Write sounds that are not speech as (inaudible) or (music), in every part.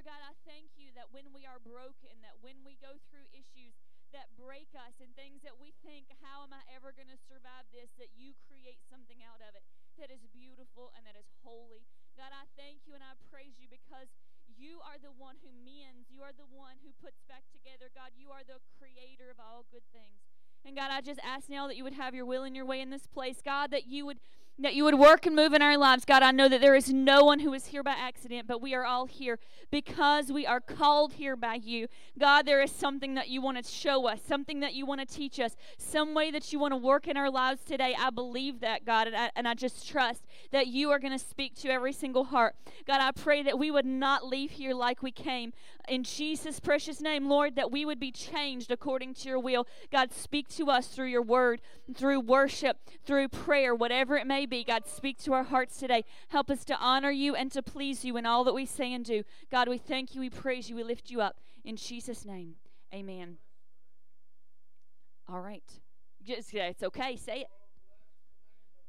God, I thank you that when we are broken, that when we go through issues that break us and things that we think, how am I ever going to survive this, that you create something out of it that is beautiful and that is holy. God, I thank you and I praise you because you are the one who mends. You are the one who puts back together. God, you are the creator of all good things. And God, I just ask now that you would have your will and your way in this place. God, that you would that you would work and move in our lives. God, I know that there is no one who is here by accident, but we are all here because we are called here by you. God, there is something that you want to show us, something that you want to teach us, some way that you want to work in our lives today. I believe that, God, and I, and I just trust that you are going to speak to every single heart. God, I pray that we would not leave here like we came. In Jesus' precious name, Lord, that we would be changed according to your will. God, speak to us through your word, through worship, through prayer, whatever it may be. God, speak to our hearts today. Help us to honor you and to please you in all that we say and do. God, we thank you, we praise you, we lift you up. In Jesus' name, amen. All right. Just, it's okay. Say it.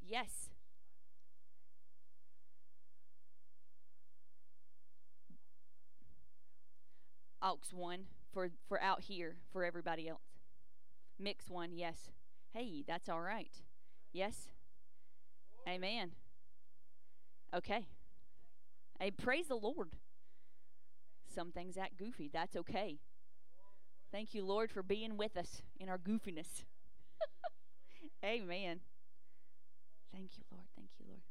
Yes. Aux one for for out here for everybody else. Mix one, yes. Hey, that's all right. Yes. Amen. Okay. Hey, praise the Lord. Some things act goofy. That's okay. Thank you, Lord, for being with us in our goofiness. (laughs) Amen. Thank you, Lord. Thank you, Lord.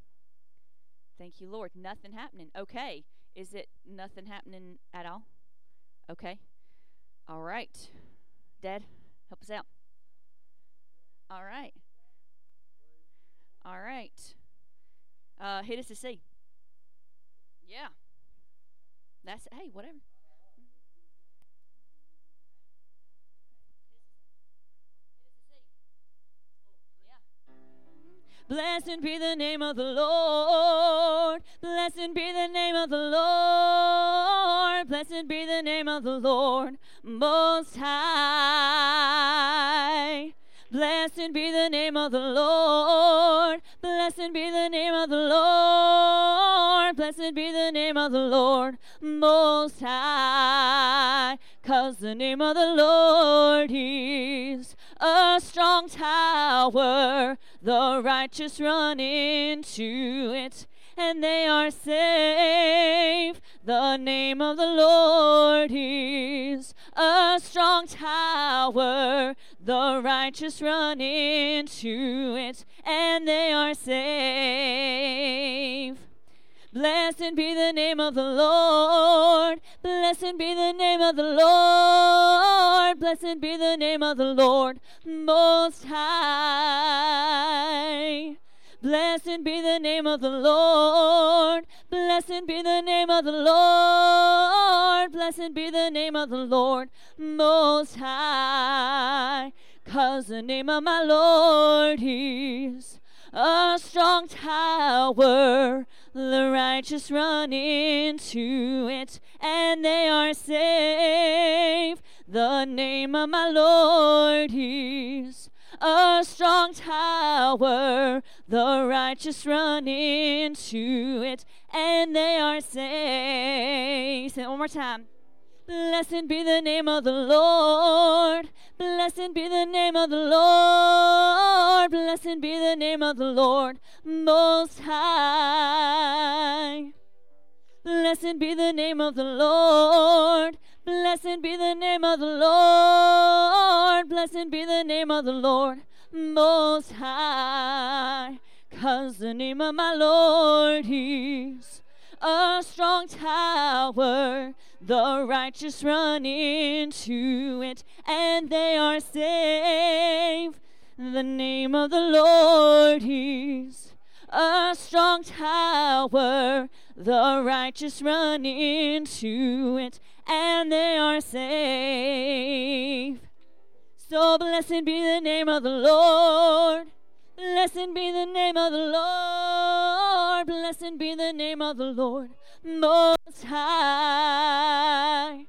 Thank you, Lord. Nothing happening. Okay. Is it nothing happening at all? Okay. All right. Dad, help us out. All right. All right. Uh, hit us to see. Yeah. That's hey, whatever. Hit us to see. Yeah. Blessed be the name of the Lord. Blessed be the name of the Lord. Blessed be the name of the Lord Most High. Blessed be the name of the Lord. Blessed be the name of the Lord. Blessed be the name of the Lord Most High. Cause the name of the Lord is a strong tower. The righteous run into it and they are safe. The name of the Lord is a strong tower. The righteous run into it and they are safe. Blessed be the name of the Lord. Blessed be the name of the Lord. Blessed be the name of the Lord Most High. Blessed be the name of the Lord. Blessed be the name of the Lord. Blessed be the name of the Lord Most High. Cause the name of my Lord is a strong tower. The righteous run into it and they are saved. The name of my Lord is a strong tower. The righteous run into it and they are saved. Say it one more time. Blessed be the name of the Lord. Blessed be the name of the Lord. Blessed be the name of the Lord Most High. Blessed be the name of the Lord. Blessed be the name of the Lord. Blessed be the name of the Lord Most High. Cause the name of my Lord is a strong tower. The righteous run into it and they are saved. The name of the Lord is a strong tower. The righteous run into it and they are safe. So blessed be the name of the Lord. Blessed be the name of the Lord. Blessed be the name of the Lord Most High.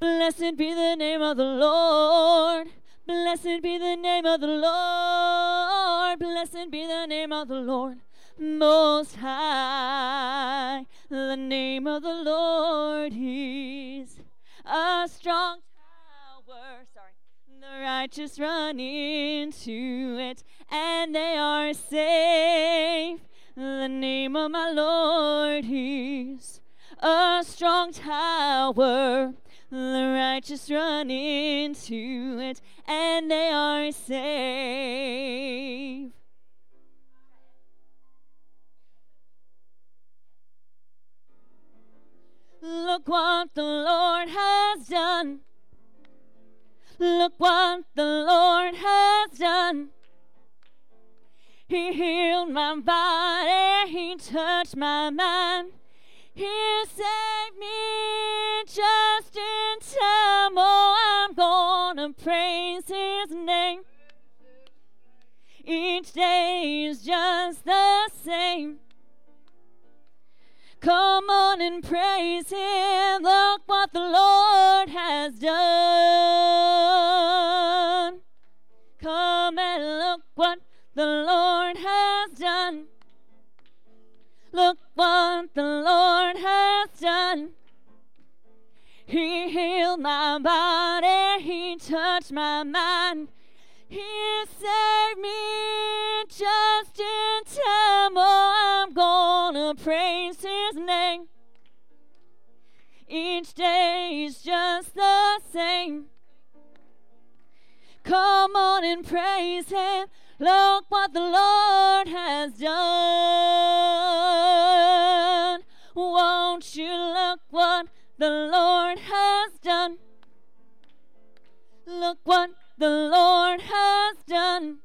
Blessed be the name of the Lord. Blessed be the name of the Lord. Blessed be the name of the Lord Most High. The name of the Lord is a strong tower. Sorry. The righteous run into it and they are safe. The name of my Lord is a strong tower. The righteous run into it and they are safe. Look what the Lord has done. Look what the Lord has done. He healed my body, He touched my mind. He saved me just in time. Oh, I'm gonna praise His name. Each day is just the same. Come on and praise Him. Look what the Lord has done. Come and look what the Lord has done. Look what the Lord has done. He healed my body, He touched my mind. He saved me just in time. Oh, I'm gonna praise His name. Each day is just the same. Come on and praise Him. Look what the Lord has done. Won't you look what the Lord has done? Look what the Lord has done.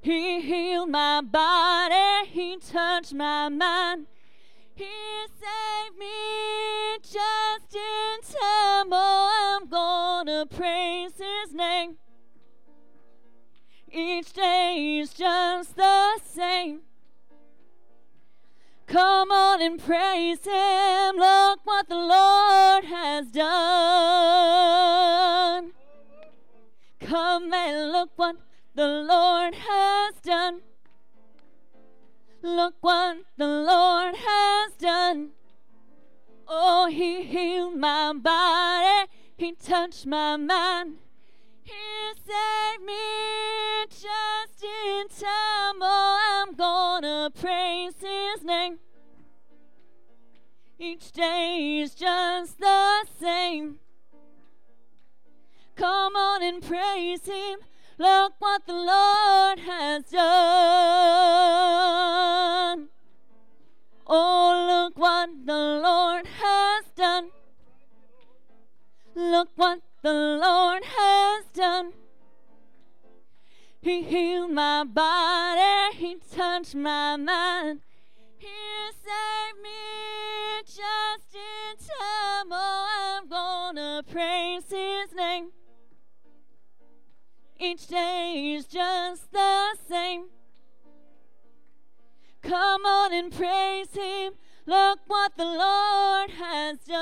He healed my body, He touched my mind. He saved me just in time. Oh, I'm gonna praise His name. Each day is just the same. Come on and praise Him. Look what the Lord has done. Come and look what the Lord has done. Look what the Lord has done. Oh, He healed my body, He touched my mind. He saved me just in time. Oh, I'm gonna praise His name. Each day is just the same. Come on and praise Him. Look what the Lord has done. Oh, look what the Lord has done. Look what the Lord has done. He healed my body, He touched my mind. He saved me just in time. Oh, I'm gonna praise His name. Each day is just the same. Come on and praise Him. Look what the Lord has done.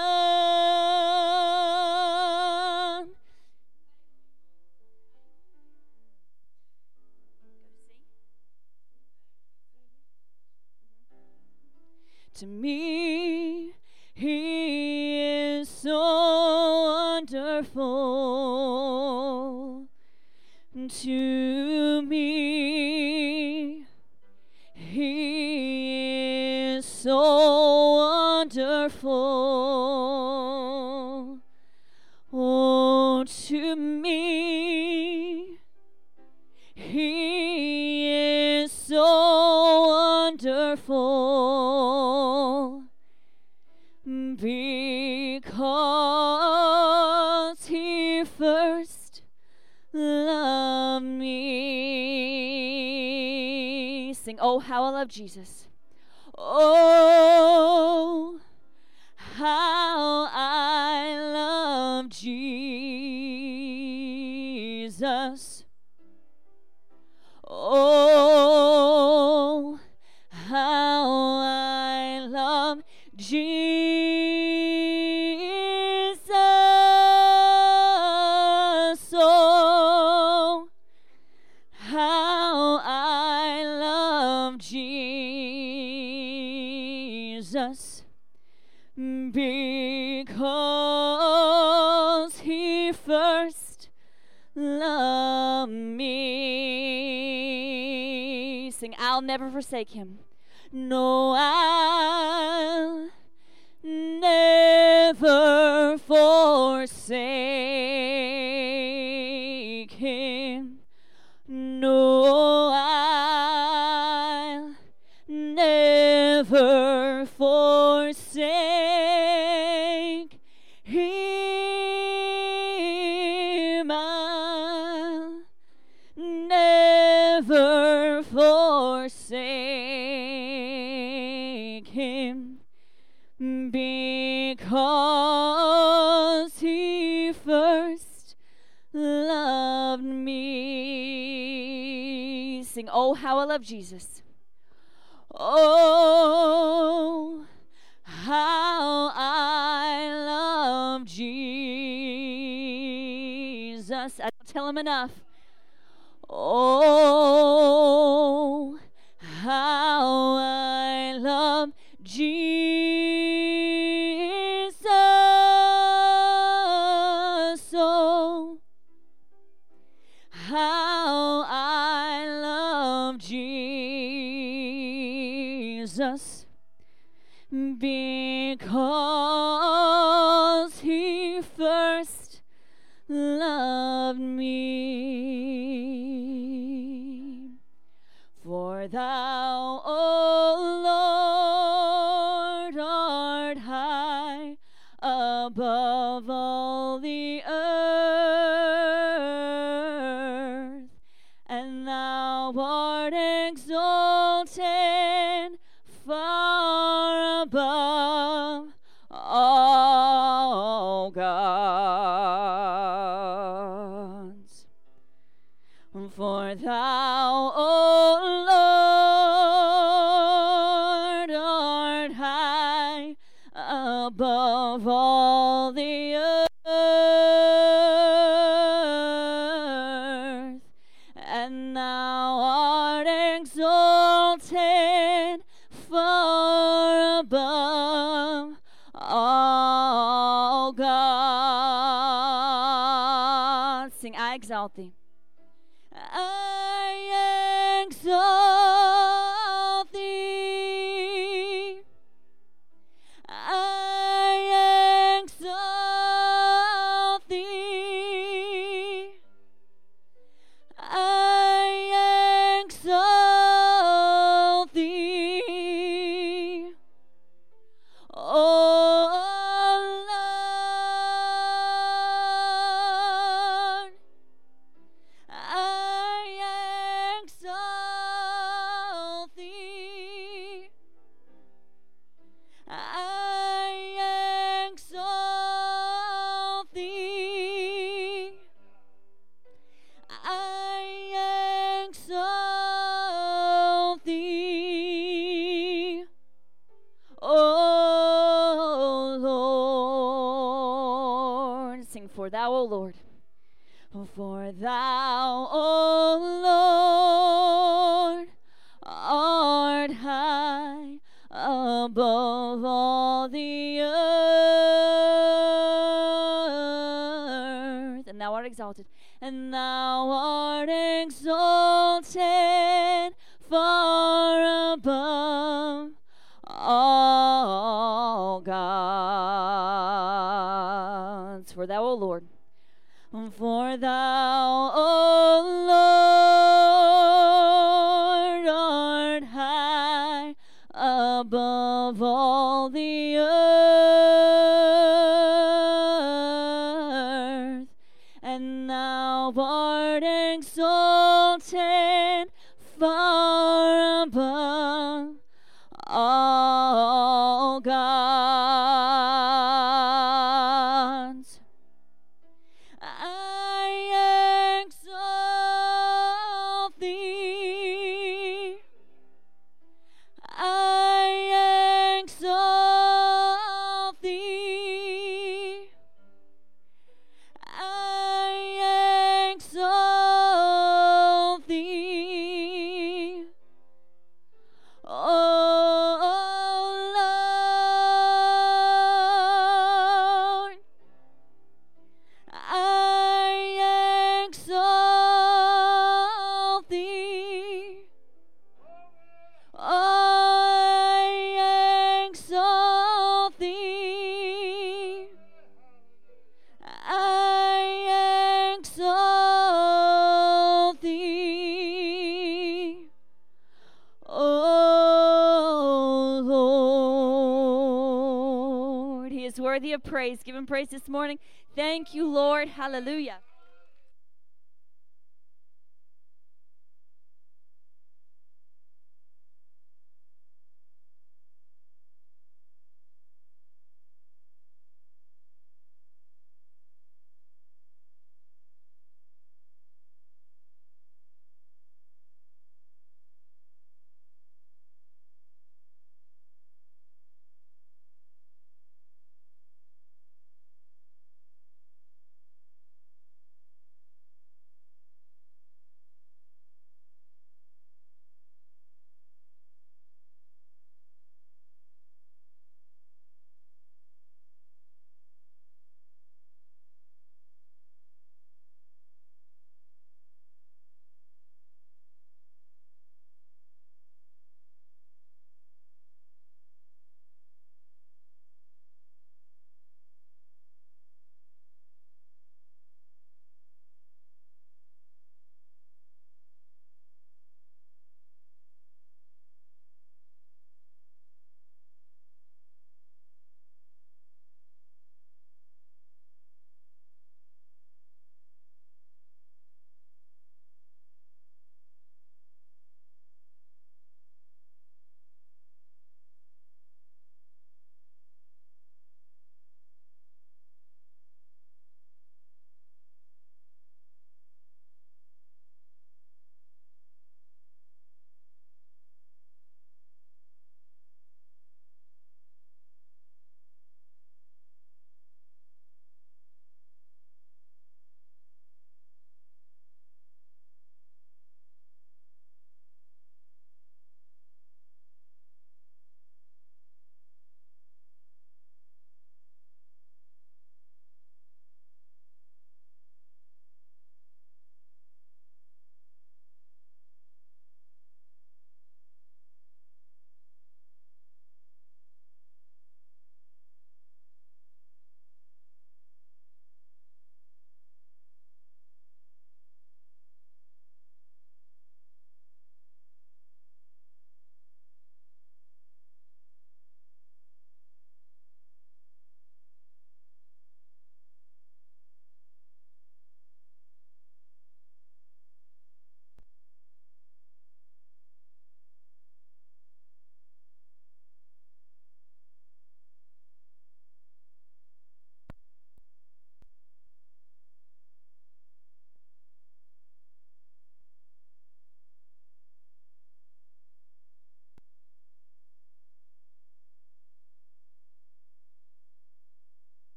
To me, He is so wonderful. To me, He is so wonderful. Oh, to me, He is so wonderful How I love Jesus. Oh, how I I'll never forsake him. No, I'll love Jesus. Oh, how I love Jesus. I don't tell him enough. praise. Give him praise this morning. Thank you, Lord. Hallelujah.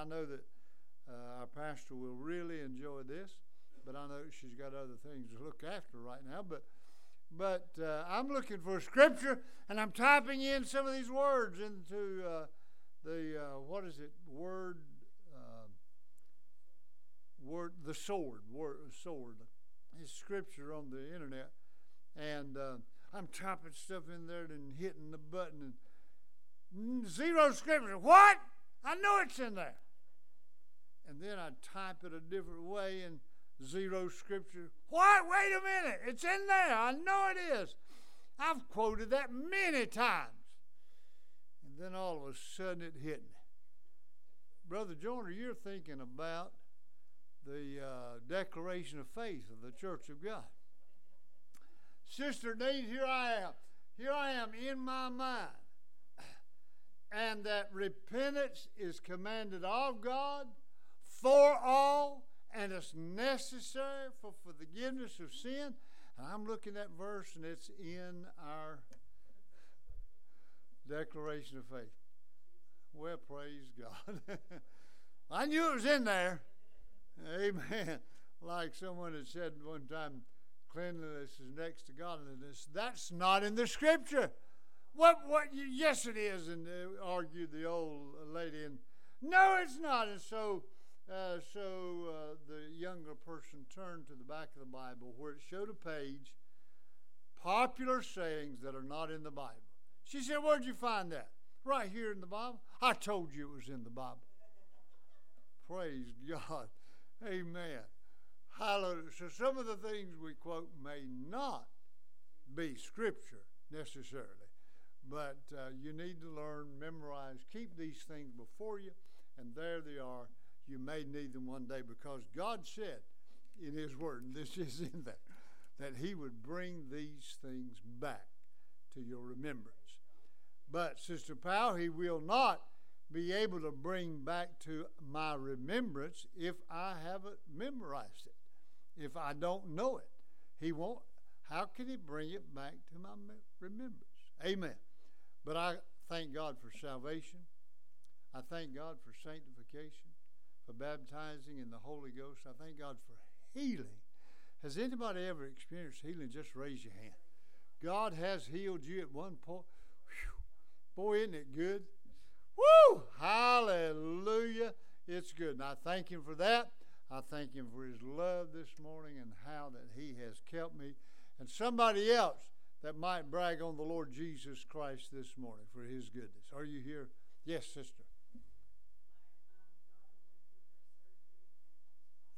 I know that uh, our pastor will really enjoy this, but I know she's got other things to look after right now. But but uh, I'm looking for scripture, and I'm typing in some of these words into uh, the uh, what is it? Word, uh, word, the sword, word, sword. It's scripture on the internet, and uh, I'm typing stuff in there and hitting the button and zero scripture. What? I know it's in there. And then I type it a different way and zero scripture. What? Wait a minute. It's in there. I know it is. I've quoted that many times. And then all of a sudden it hit me. Brother Joyner, you're thinking about the uh, declaration of faith of the Church of God. Sister Dean, here I am. Here I am in my mind. And that repentance is commanded of God for all and it's necessary for, for forgiveness of sin. And I'm looking at verse and it's in our declaration of faith. Well, praise God. (laughs) I knew it was in there. Amen. (laughs) Like someone had said one time, cleanliness is next to godliness. That's not in the scripture. What? What? Yes, it is. And uh, argued the old lady. And no, it's not. And so, uh, so uh, the younger person turned to the back of the Bible where it showed a page, popular sayings that are not in the Bible. She said, "Where'd you find that?" Right here in the Bible. I told you it was in the Bible. Praise God. Amen. Hallelujah. So some of the things we quote may not be scripture necessarily, but uh, you need to learn, memorize, keep these things before you, and there they are. You may need them one day because God said in His Word, and this (laughs) is in there, that He would bring these things back to your remembrance. But, Sister Powell, He will not be able to bring back to my remembrance if I haven't memorized it, if I don't know it. He won't. How can He bring it back to my remembrance? Amen. But I thank God for salvation. I thank God for sanctification, for baptizing in the Holy Ghost. I thank God for healing. Has anybody ever experienced healing? Just raise your hand. God has healed you at one point. Whew. Boy, isn't it good? Woo! Hallelujah. It's good. And I thank Him for that. I thank Him for His love this morning and how that He has kept me. And somebody else that might brag on the Lord Jesus Christ this morning for His goodness. Are you here? Yes, sister.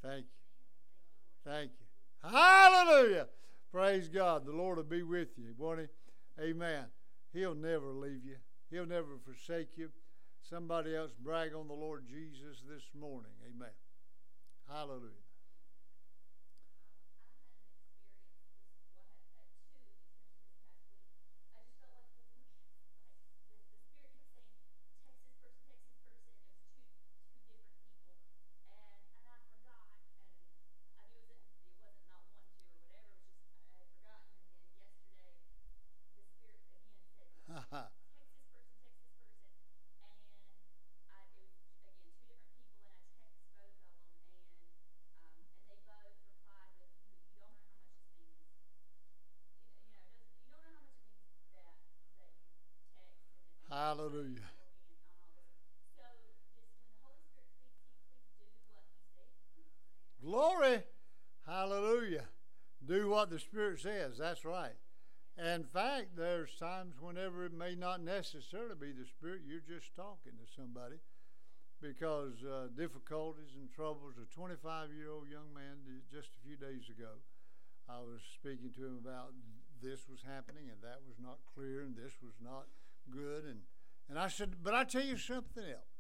Thank you. Thank you. Hallelujah. Praise God. The Lord will be with you, won't He? Amen. He'll never leave you. He'll never forsake you. Somebody else brag on the Lord Jesus this morning. Amen. Hallelujah. Hallelujah. Glory. Hallelujah. Do what the Spirit says. That's right. In fact, there's times whenever it may not necessarily be the Spirit, you're just talking to somebody because uh, difficulties and troubles. A 25 year old young man, just a few days ago, I was speaking to him about this was happening and that was not clear and this was not good. And and I said, But I tell you something else.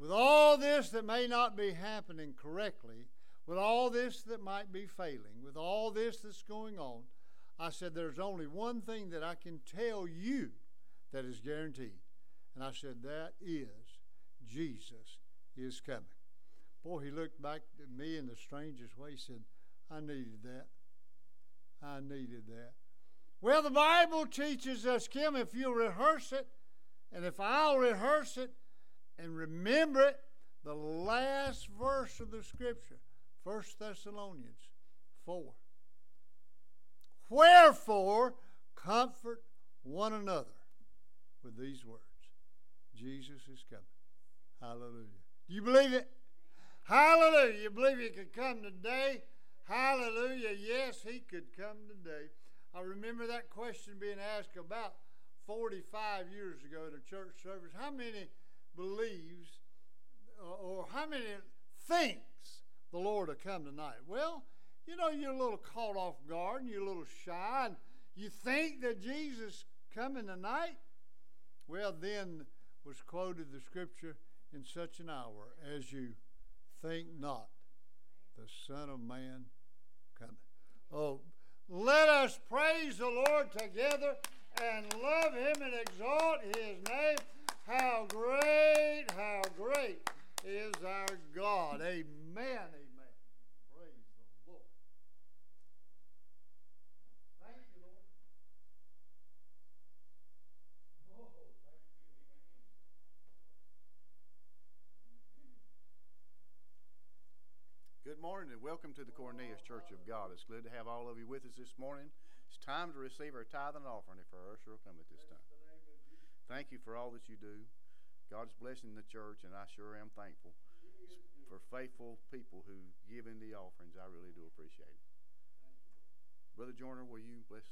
With all this that may not be happening correctly, with all this that might be failing, with all this that's going on, I said, There's only one thing that I can tell you that is guaranteed. And I said, That is Jesus is coming. Boy, he looked back at me in the strangest way. He said, I needed that. I needed that. Well, the Bible teaches us, Kim, if you rehearse it, and if I'll rehearse it And remember it, the last verse of the scripture, 1 Thessalonians 4. Wherefore, comfort one another with these words Jesus is coming. Hallelujah. Do you believe it? Hallelujah. You believe he could come today? Hallelujah. Yes, he could come today. I remember that question being asked about 45 years ago at a church service. How many believes uh, or how many thinks the Lord will come tonight? Well, you know, you're a little caught off guard and you're a little shy and you think that Jesus coming tonight? Well, then was quoted the scripture in such an hour as you think not the Son of Man coming. Oh, let us praise the Lord together and love Him and exalt His name. How great, how great is our God. Amen. Morning and welcome to the Cornelius Church of God. It's good to have all of you with us this morning. It's time to receive our tithe and offering if our usher will come at this time. Thank you for all that you do. God's blessing the church, and I sure am thankful for faithful people who give in the offerings. I really do appreciate it. Brother Joyner, will you bless?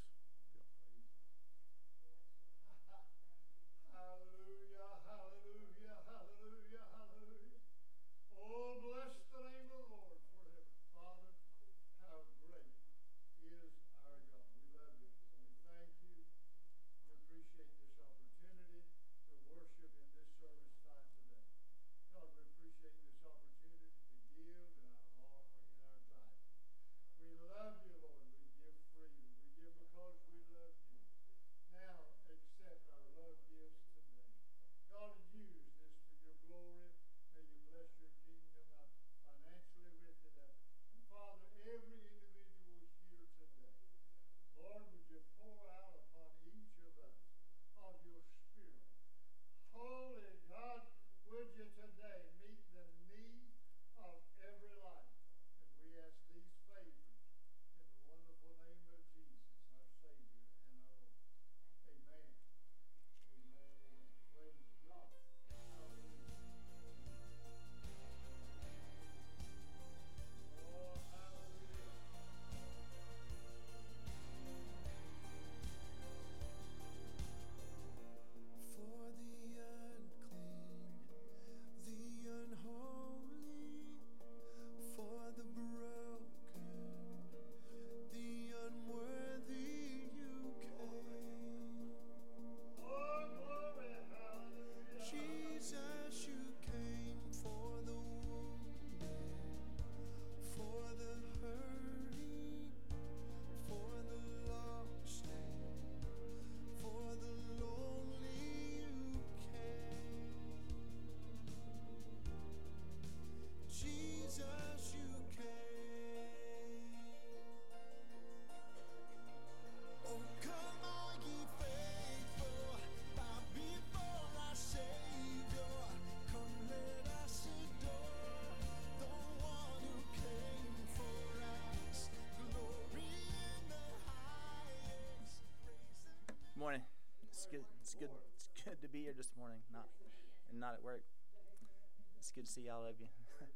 Not and not at work. It's good to see all of you. (laughs)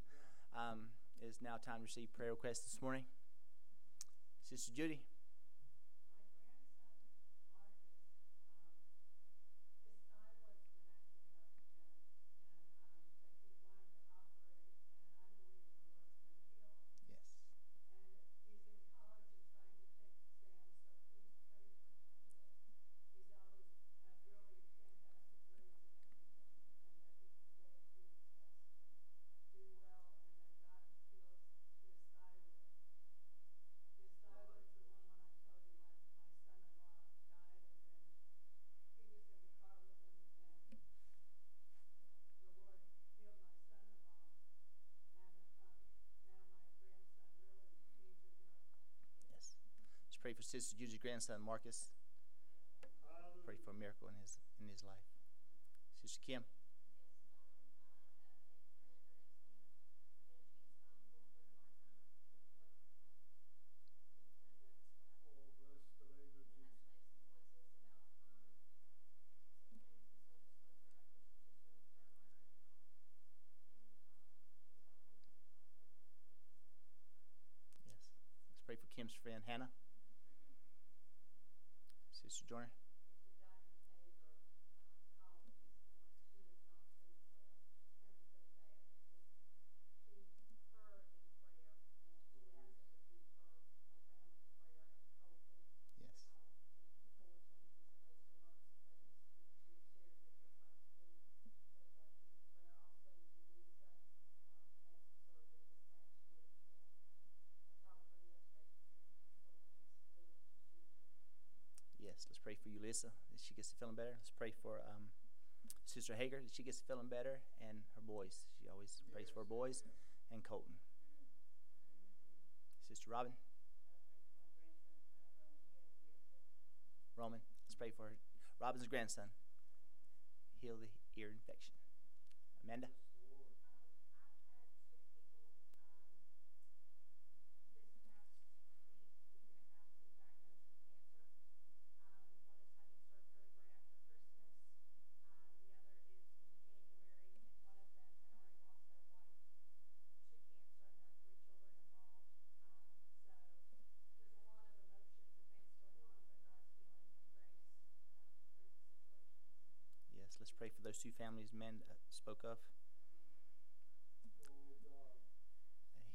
um, it's now time to receive prayer requests this morning. Sister Judy. Sister Judy's grandson, Marcus. Pray for a miracle in his, in his life. Sister Kim. Pray for Kim's friend Hannah. Joyner. pray for Ulissa that she gets feeling better. Let's pray for um, Sister Hager that she gets feeling better, and her boys. She always yes. prays for her boys and Colton. Sister Robin. Roman, let's pray for her. Robin's grandson. Heal the ear infection. Amanda. two families men spoke of?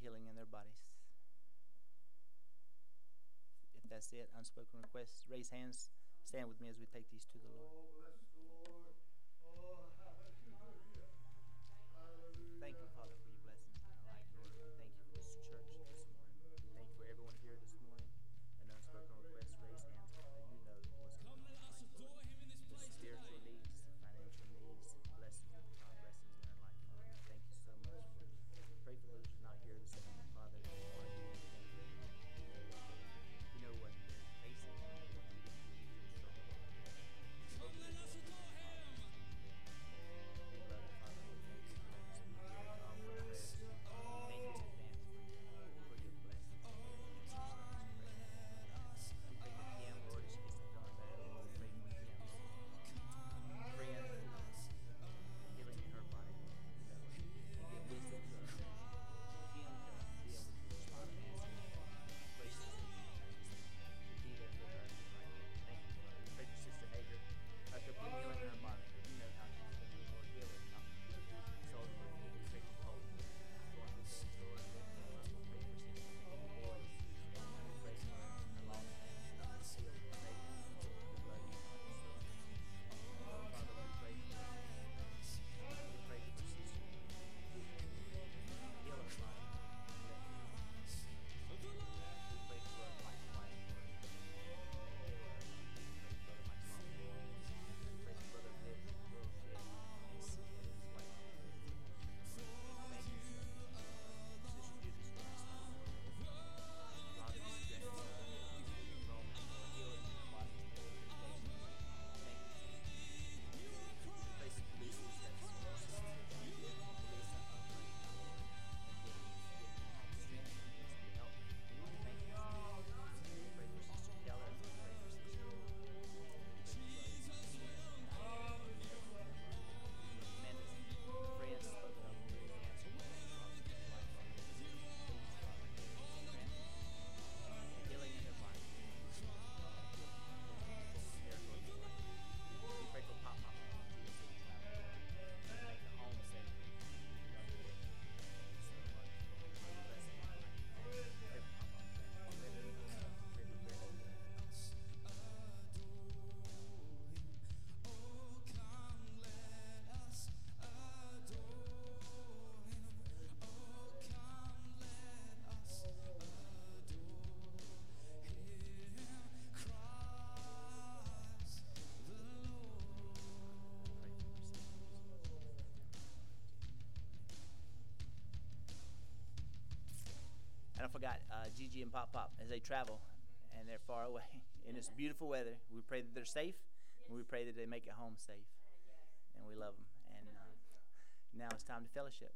Healing in their bodies. If that's it, unspoken requests, raise hands, stand with me as we take these to the Lord. And I forgot uh, Gigi and Pop Pop as they travel and they're far away (laughs) in this beautiful weather. We pray that they're safe and we pray that they make it home safe. And we love them. And uh, now it's time to fellowship.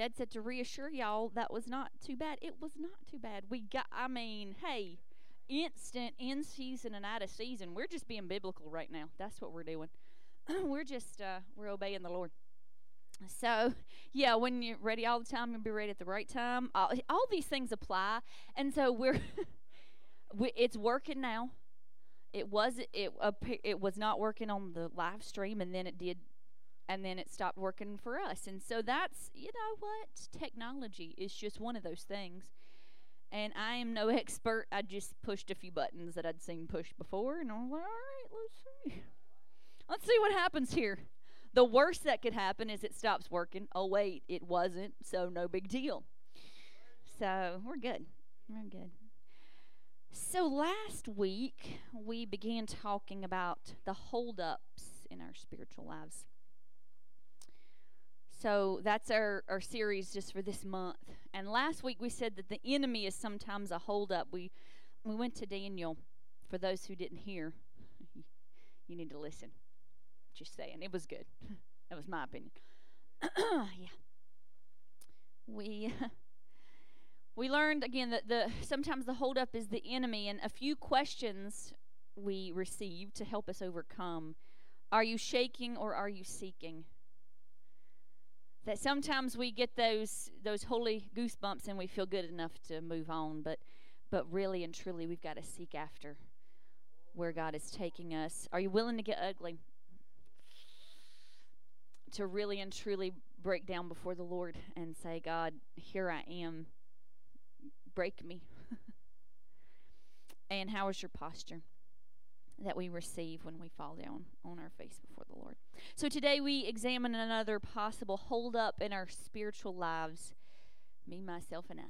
Dad said to reassure y'all that was not too bad. It was not too bad. We got, I mean, hey, instant in season and out of season. We're just being biblical right now. That's what we're doing. (clears throat) we're just, uh, we're obeying the Lord. So, yeah, when you're ready all the time, you'll be ready at the right time. All, all these things apply. And so we're, (laughs) we, it's working now. It was it it was not working on the live stream, and then it did, and then it stopped working for us. And so that's you know what technology is just one of those things. And I am no (laughs) expert. I just pushed a few buttons that I'd seen pushed before, and I'm like, all right, let's see, let's see what happens here. The worst that could happen is it stops working. Oh wait, it wasn't, so no big deal. So we're good. We're good. So last week we began talking about the holdups in our spiritual lives. So that's our, our series just for this month. And last week we said that the enemy is sometimes a holdup. We we went to Daniel. For those who didn't hear, (laughs) you need to listen. Just saying, it was good. (laughs) that was my opinion. (coughs) yeah. We (laughs) we learned again that the sometimes the holdup is the enemy, and a few questions we received to help us overcome. Are you shaking or are you seeking? That sometimes we get those those holy goosebumps and we feel good enough to move on, but but really and truly we've got to seek after where God is taking us. Are you willing to get ugly? To really and truly break down before the Lord and say, God, here I am break me. (laughs) and how is your posture that we receive when we fall down on our face before the Lord? So today we examine another possible hold up in our spiritual lives. Me, myself, and I.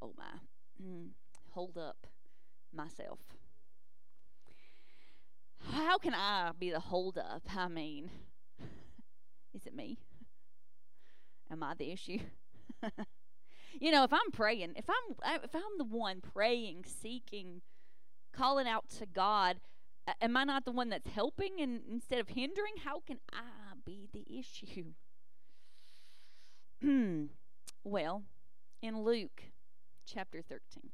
Oh my. Mm. Hold up myself. How can I be the hold up? I mean, (laughs) is it me? Am I the issue? (laughs) you know, if I'm praying, if I'm if I'm the one praying, seeking, calling out to God, am I not the one that's helping and instead of hindering? How can I be the issue? (clears throat) well, in Luke chapter 13.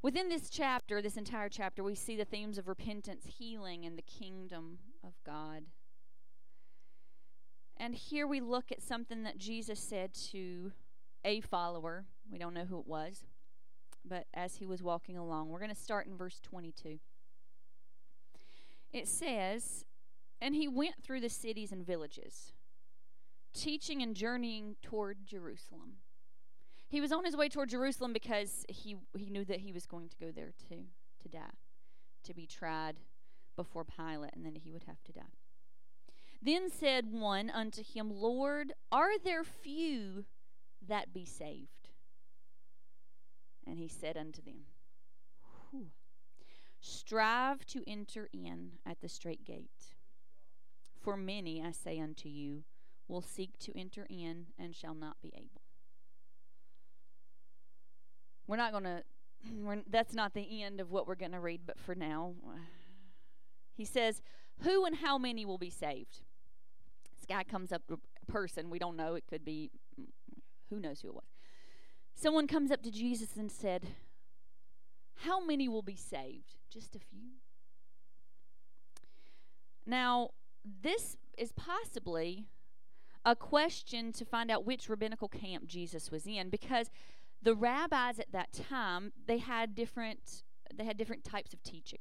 Within this chapter, this entire chapter, we see the themes of repentance, healing, and the kingdom of God. And here we look at something that Jesus said to a follower. We don't know who it was, but as he was walking along, we're going to start in verse 22. It says, And he went through the cities and villages, teaching and journeying toward Jerusalem. He was on his way toward Jerusalem because he, he knew that he was going to go there to, to die, to be tried before Pilate, and then he would have to die. Then said one unto him, Lord, are there few that be saved? And he said unto them, Strive to enter in at the strait gate. For many, I say unto you, will seek to enter in and shall not be able. We're not going to, (clears throat) that's not the end of what we're going to read, but for now, (sighs) he says, Who and how many will be saved? This guy comes up, a person, we don't know, it could be, who knows who it was. Someone comes up to Jesus and said, How many will be saved? Just a few. Now, this is possibly a question to find out which rabbinical camp Jesus was in because the rabbis at that time they had different they had different types of teaching.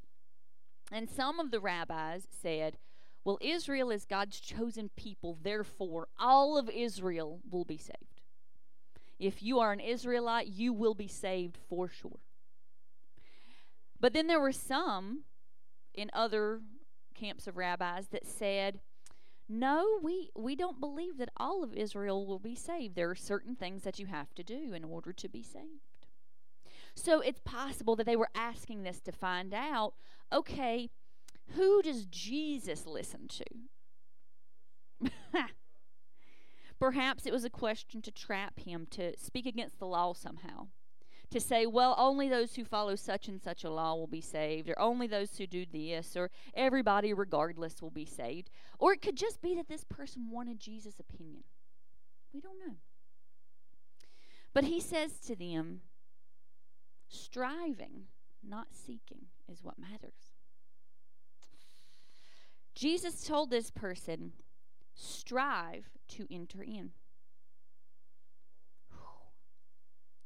And some of the rabbis said well, Israel is God's chosen people, therefore, all of Israel will be saved. If you are an Israelite, you will be saved for sure. But then there were some in other camps of rabbis that said, no, we, we don't believe that all of Israel will be saved. There are certain things that you have to do in order to be saved. So it's possible that they were asking this to find out okay, who does Jesus listen to? (laughs) Perhaps it was a question to trap him to speak against the law somehow, to say, well, only those who follow such and such a law will be saved, or only those who do this, or everybody regardless will be saved. Or it could just be that this person wanted Jesus' opinion. We don't know. But he says to them, striving, not seeking, is what matters. Jesus told this person, strive to enter in.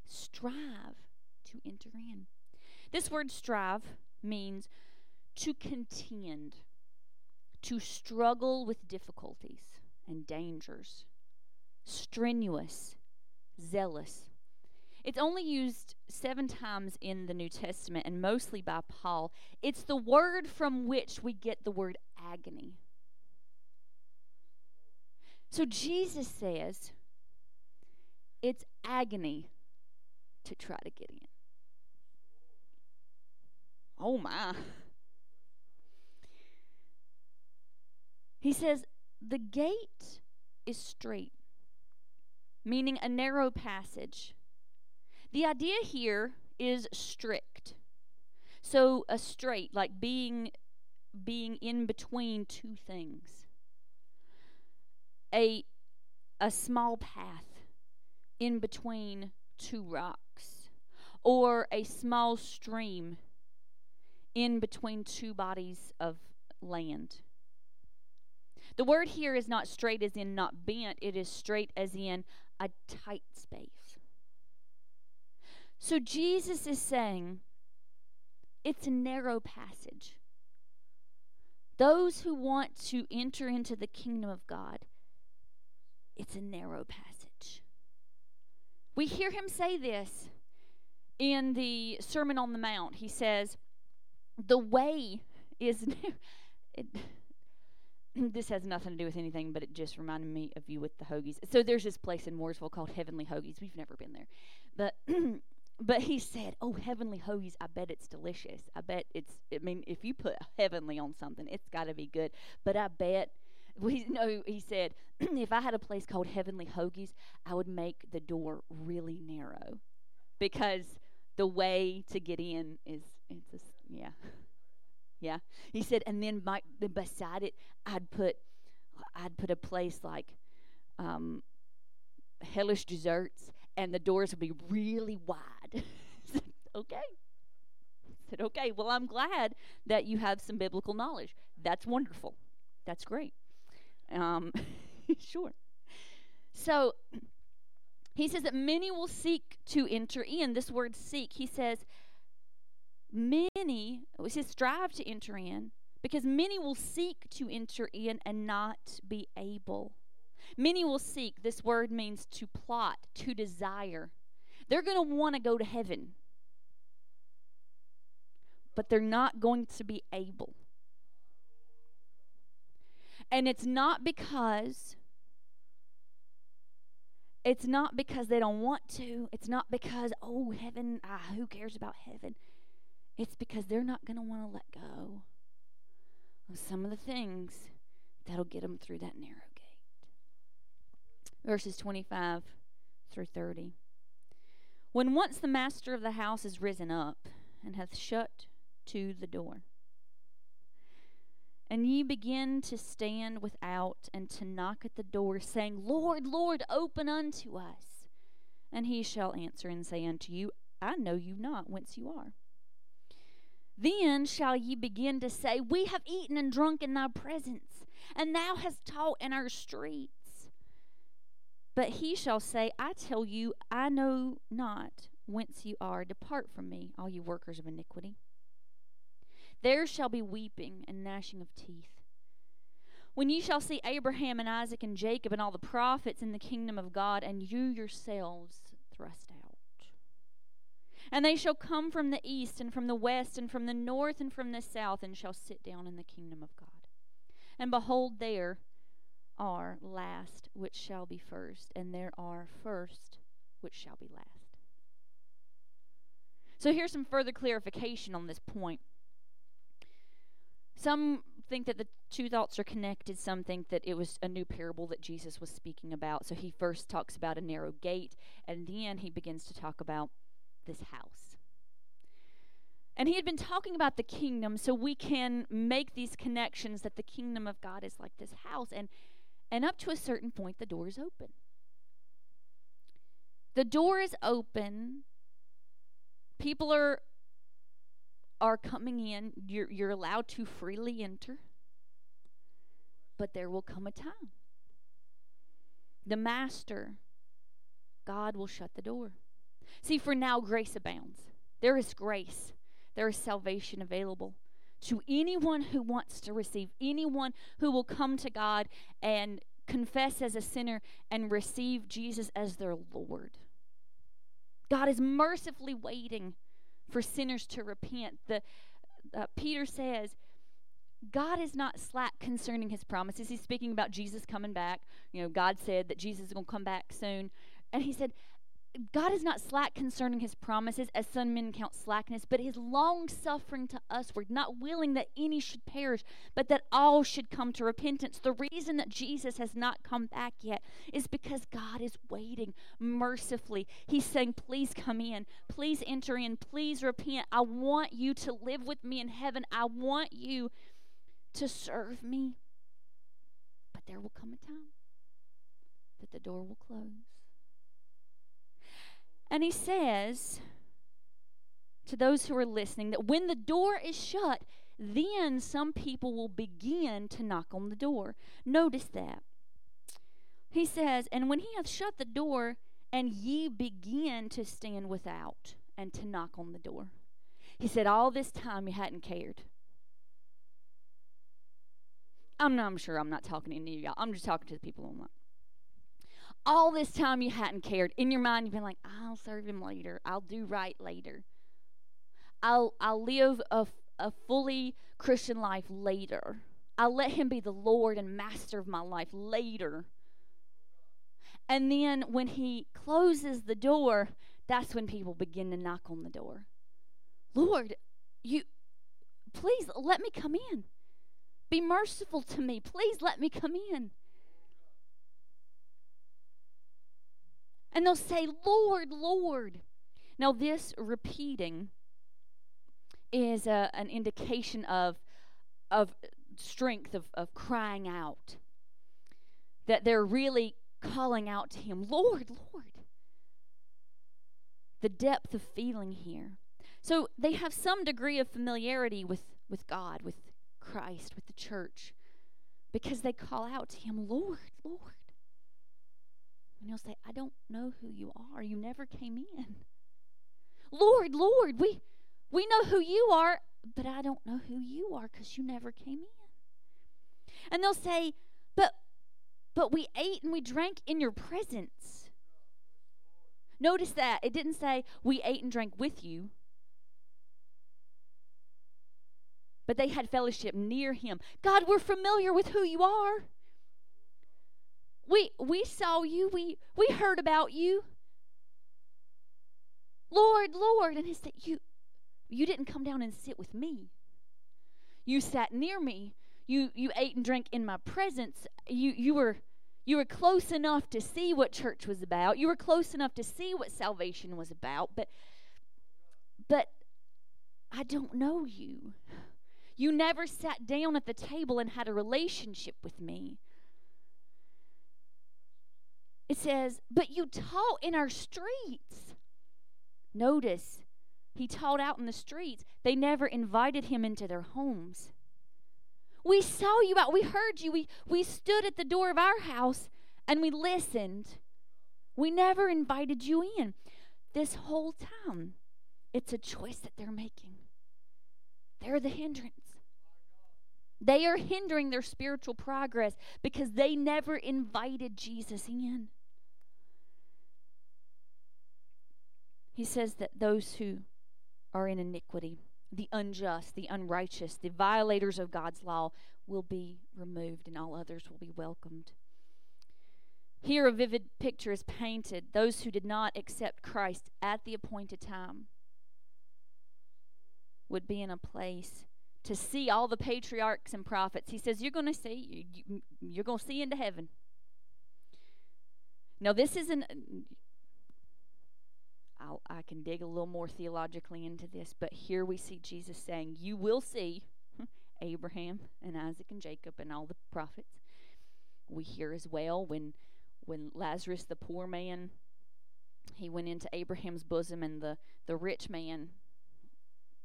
Strive to enter in. This word strive means to contend, to struggle with difficulties and dangers, strenuous, zealous. It's only used seven times in the New Testament and mostly by Paul. It's the word from which we get the word agony. So Jesus says it's agony to try to get in. Oh my. He says the gate is strait, meaning a narrow passage. The idea here is strict. So a strait, like being being in between two things. A a small path in between two rocks or a small stream in between two bodies of land. The word here is not straight as in not bent, it is strait as in a tight space. So Jesus is saying it's a narrow passage. Those who want to enter into the kingdom of God, it's a narrow passage. We hear him say this in the Sermon on the Mount. He says, The way is. (laughs) it, this has nothing to do with anything, but it just reminded me of you with the hoagies. So there's this place in Mooresville called Heavenly Hoagies. We've never been there, but (clears throat) but he said, "Oh, Heavenly Hoagies, I bet it's delicious. I bet it's. I mean, if you put heavenly on something, it's got to be good. But I bet." We (laughs) know he said, if I had a place called Heavenly Hoagies, I would make the door really narrow, because the way to get in is it's a, yeah. (laughs) Yeah. He said, and then my, beside it, I'd put, I'd put a place like, um, hellish desserts, and the doors would be really wide. (laughs) okay. Said, okay. Well, I'm glad that you have some biblical knowledge. That's wonderful. That's great. Um, (laughs) sure. So he says that many will seek to enter in. This word seek, he says, many, it says strive to enter in, because many will seek to enter in and not be able. Many will seek. This word means to plot, to desire. They're going to want to go to heaven, but they're not going to be able. And it's not because it's not because they don't want to. It's not because oh heaven, ah who cares about heaven? It's because they're not going to want to let go of some of the things that'll get them through that narrow gate. Verses 25 through 30. When once the master of the house is risen up and hath shut to the door, and ye begin to stand without and to knock at the door, saying, Lord, Lord, open unto us. And he shall answer and say unto you, I know you not whence you are. Then shall ye begin to say, We have eaten and drunk in thy presence, and thou hast taught in our streets. But he shall say, I tell you, I know not whence you are. Depart from me, all you workers of iniquity. There shall be weeping and gnashing of teeth. When ye shall see Abraham and Isaac and Jacob and all the prophets in the kingdom of God, and you yourselves thrust out. And they shall come from the east and from the west and from the north and from the south and shall sit down in the kingdom of God. And behold, there are last which shall be first, and there are first which shall be last. So here's some further clarification on this point. Some think that the two thoughts are connected. Some think that it was a new parable that Jesus was speaking about. So he first talks about a narrow gate, and then he begins to talk about this house. And he had been talking about the kingdom, so we can make these connections that the kingdom of God is like this house. And, and up to a certain point, the door is open. The door is open. People are are coming in. You're, you're allowed to freely enter. But there will come a time. The master, God will shut the door. See, for now, grace abounds. There is grace, there is salvation available to anyone who wants to receive, anyone who will come to God and confess as a sinner and receive Jesus as their Lord. God is mercifully waiting for sinners to repent. The uh, Peter says, God is not slack concerning his promises. He's speaking about Jesus coming back. You know, God said that Jesus is going to come back soon. And he said, God is not slack concerning his promises, as some men count slackness, but his long suffering to usward, not willing that any should perish, but that all should come to repentance. The reason that Jesus has not come back yet is because God is waiting mercifully. He's saying, Please come in, please enter in, please repent. I want you to live with me in heaven. I want you to serve me. But there will come a time that the door will close. And he says to those who are listening that when the door is shut, then some people will begin to knock on the door. Notice that. He says, And when he hath shut the door, and ye begin to stand without and to knock on the door. He said, All this time you hadn't cared. I'm not I'm sure I'm not talking to any of y'all. I'm just talking to the people online all this time you hadn't cared. In your mind, you've been like, I'll serve him later. I'll do right later. I'll, I'll live a, a fully Christian life later. I'll let him be the Lord and master of my life later. And then when he closes the door, that's when people begin to knock on the door. Lord, you please let me come in. Be merciful to me. Please let me come in. And they'll say, Lord, Lord. Now, this repeating is a, an indication of, of strength, of, of crying out. That they're really calling out to Him, Lord, Lord. The depth of feeling here. So they have some degree of familiarity with, with God, with Christ, with the church, because they call out to Him, Lord, Lord. And he'll say, I don't know who you are. You never came in. Lord, Lord, we we know who you are, but I don't know who you are because you never came in. And they'll say, But but we ate and we drank in your presence. Notice that it didn't say we ate and drank with you. But they had fellowship near him. God, we're familiar with who you are. We we saw you. We we heard about you. Lord, Lord, and he said, "You you didn't come down and sit with me. You sat near me. You you ate and drank in my presence. You you were you were close enough to see what church was about. You were close enough to see what salvation was about, but but I don't know you. You never sat down at the table and had a relationship with me. It says, But you taught in our streets. Notice, he taught out in the streets. They never invited him into their homes. We saw you out. We heard you. We, we stood at the door of our house and we listened. We never invited you in. This whole time, it's a choice that they're making. They're the hindrance. They are hindering their spiritual progress because they never invited Jesus in. He says that those who are in iniquity, the unjust, the unrighteous, the violators of God's law will be removed and all others will be welcomed. Here, a vivid picture is painted. Those who did not accept Christ at the appointed time would be in a place to see all the patriarchs and prophets. He says, You're going to see, you're going to see into heaven. Now, this isn't I'll, I can dig a little more theologically into this, but here we see Jesus saying, You will see (laughs) Abraham and Isaac and Jacob and all the prophets. We hear as well when when Lazarus, the poor man, he went into Abraham's bosom, and the, the rich man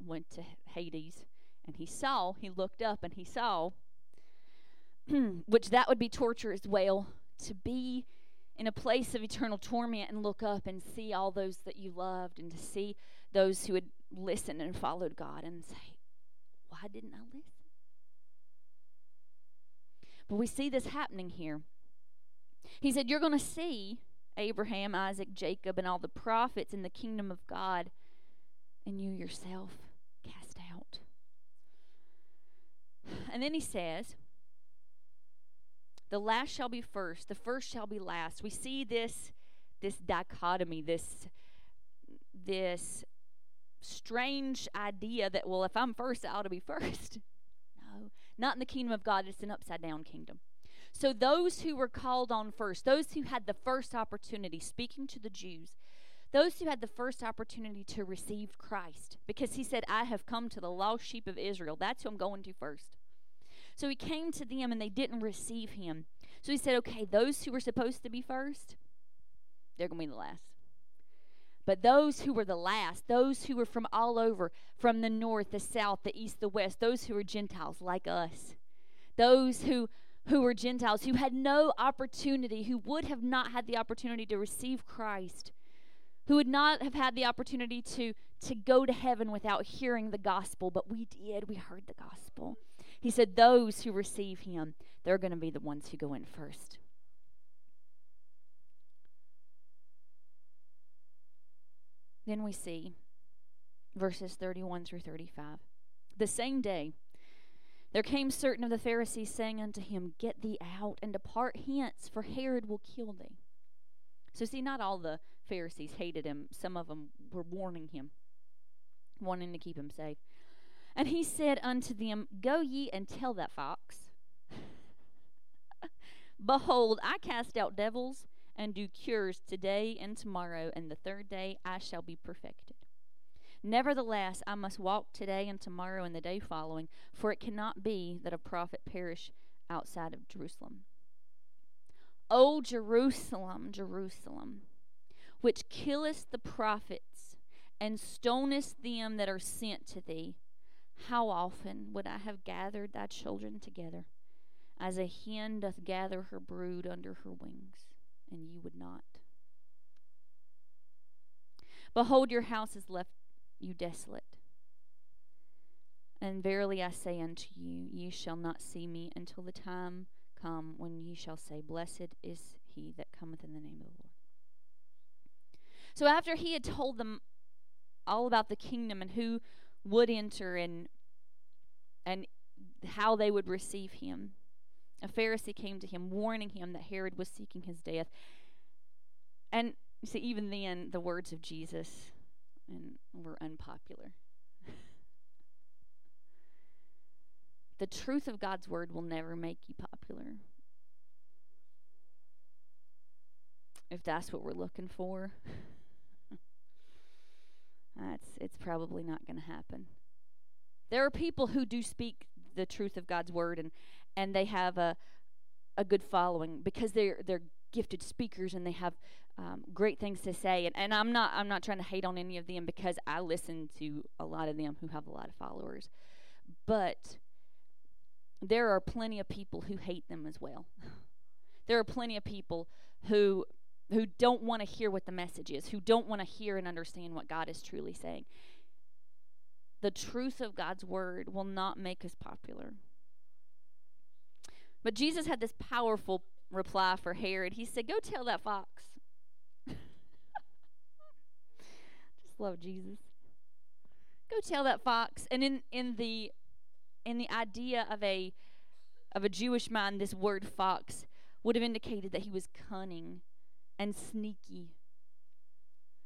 went to Hades, and he saw, he looked up and he saw, (clears throat) which that would be torture as well, to be in a place of eternal torment and look up and see all those that you loved and to see those who had listened and followed God and say, Why didn't I listen? But we see this happening here. He said, You're going to see Abraham, Isaac, Jacob, and all the prophets in the kingdom of God, and you yourself cast out. (sighs) And then he says, The last shall be first, the first shall be last. We see this this dichotomy, this this strange idea that well if I'm first I ought to be first. (laughs) No, not in the kingdom of God, it's an upside down kingdom. So, those who were called on first, those who had the first opportunity, speaking to the Jews, those who had the first opportunity to receive Christ, because he said, I have come to the lost sheep of Israel. That's who I'm going to first. So, he came to them and they didn't receive him. So, he said, Okay, those who were supposed to be first, they're going to be the last. But those who were the last, those who were from all over, from the north, the south, the east, the west, those who were Gentiles like us, those who who were Gentiles, who had no opportunity, who would have not had the opportunity to receive Christ, who would not have had the opportunity to, to go to heaven without hearing the gospel, but we did. We heard the gospel. He said, Those who receive him, they're going to be the ones who go in first. Then we see verses 31 through 35. The same day, there came certain of the Pharisees saying unto him, Get thee out and depart hence, for Herod will kill thee. So, see, not all the Pharisees hated him. Some of them were warning him, wanting to keep him safe. And he said unto them, Go ye and tell that fox, Behold, I cast out devils and do cures today and tomorrow, and the third day I shall be perfected. Nevertheless, I must walk today and tomorrow and the day following, for it cannot be that a prophet perish outside of Jerusalem. O Jerusalem, Jerusalem, which killest the prophets and stonest them that are sent to thee, how often would I have gathered thy children together, as a hen doth gather her brood under her wings, and ye would not? Behold, your house is left you desolate. And verily I say unto you, ye shall not see me until the time come when ye shall say, Blessed is he that cometh in the name of the Lord. So after he had told them all about the kingdom and who would enter and and how they would receive him, a Pharisee came to him, warning him that Herod was seeking his death. And you see, even then, the words of Jesus and were unpopular. (laughs) the truth of God's word will never make you popular. If that's what we're looking for, (laughs) that's it's probably not going to happen. There are people who do speak the truth of God's word and and they have a a good following because they're they're gifted speakers and they have um, great things to say. And, and I'm not I'm not trying to hate on any of them because I listen to a lot of them who have a lot of followers, but there are plenty of people who hate them as well. (laughs) there are plenty of people who who don't want to hear what the message is, who don't want to hear and understand what God is truly saying. The truth of God's word will not make us popular. But Jesus had this powerful reply for Herod. He said, Go tell that fox. (laughs) Just love Jesus. Go tell that fox. And in, in the in the idea of a of a Jewish mind, this word fox would have indicated that he was cunning and sneaky.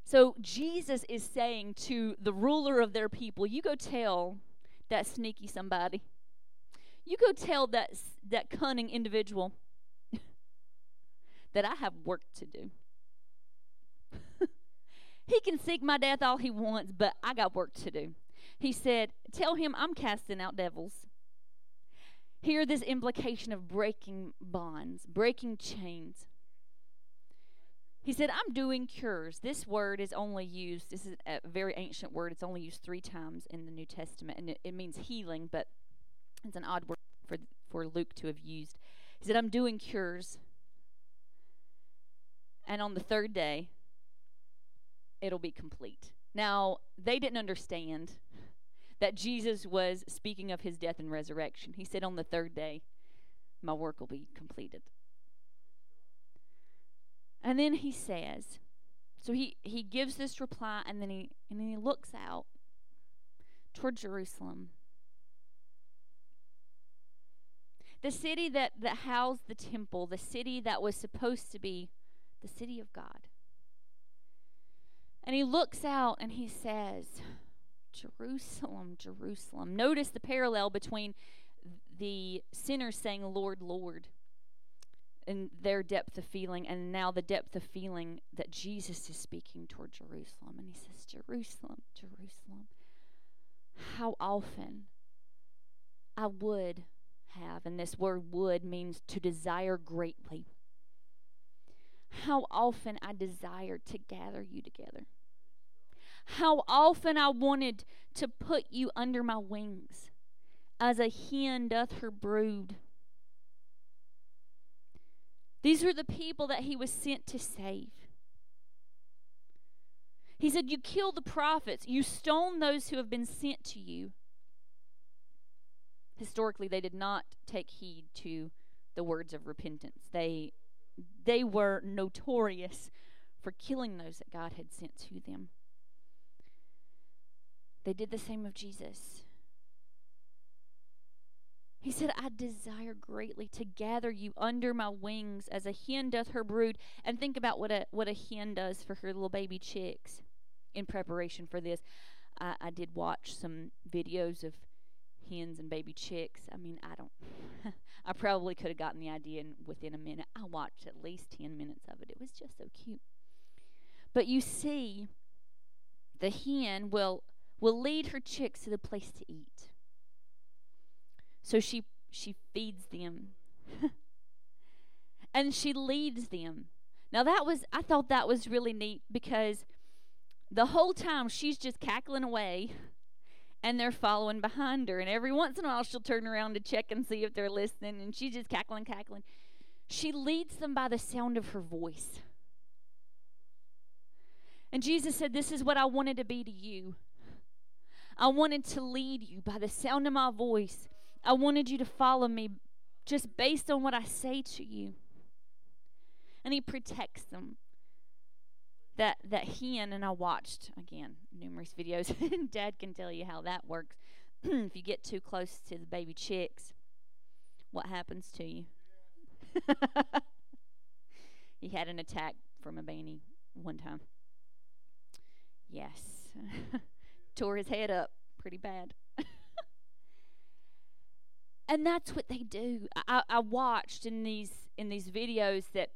So Jesus is saying to the ruler of their people, you go tell that sneaky somebody. You go tell that that cunning individual (laughs) that I have work to do. (laughs) He can seek my death all he wants, but I got work to do. He said, Tell him I'm casting out devils. Hear this implication of breaking bonds, breaking chains. He said, I'm doing cures. This word is only used, this is a very ancient word. It's only used three times in the New Testament, and it, it means healing, but it's an odd word for, for Luke to have used. He said, I'm doing cures. And on the third day, it'll be complete. Now, they didn't understand that Jesus was speaking of his death and resurrection. He said, On the third day, my work will be completed. And then he says, so he, he gives this reply and then he and then he looks out toward Jerusalem. The city that, that housed the temple, the city that was supposed to be the city of God. And he looks out and he says, Jerusalem, Jerusalem. Notice the parallel between the sinners saying, Lord, Lord, and their depth of feeling, and now the depth of feeling that Jesus is speaking toward Jerusalem. And he says, Jerusalem, Jerusalem. How often I would have, and this word would means to desire greatly. How often I desired to gather you together how often I wanted to put you under my wings, as a hen doth her brood. These are the people that he was sent to save. He said, You kill the prophets, you stone those who have been sent to you. Historically, they did not take heed to the words of repentance. They, they were notorious for killing those that God had sent to them. They did the same of Jesus. He said, I desire greatly to gather you under my wings as a hen doth her brood. And think about what a what a hen does for her little baby chicks in preparation for this. I, I did watch some videos of hens and baby chicks. I mean, I don't (laughs) I probably could have gotten the idea in, within a minute. I watched at least 10 minutes of it. It was just so cute. But you see, the hen will will lead her chicks to the place to eat. So she she feeds them. (laughs) and she leads them. Now that was I thought that was really neat because the whole time she's just cackling away and they're following behind her and every once in a while she'll turn around to check and see if they're listening and she's just cackling cackling. She leads them by the sound of her voice. And Jesus said, This is what I wanted to be to you. I wanted to lead you by the sound of my voice. I wanted you to follow me just based on what I say to you. And he protects them. That that hen and I watched again numerous videos (laughs) and dad can tell you how that works. (clears throat) if you get too close to the baby chicks, what happens to you? (laughs) he had an attack from a banny one time. Yes. (laughs) tore his head up pretty bad. And that's what they do. I, I watched in these in these videos that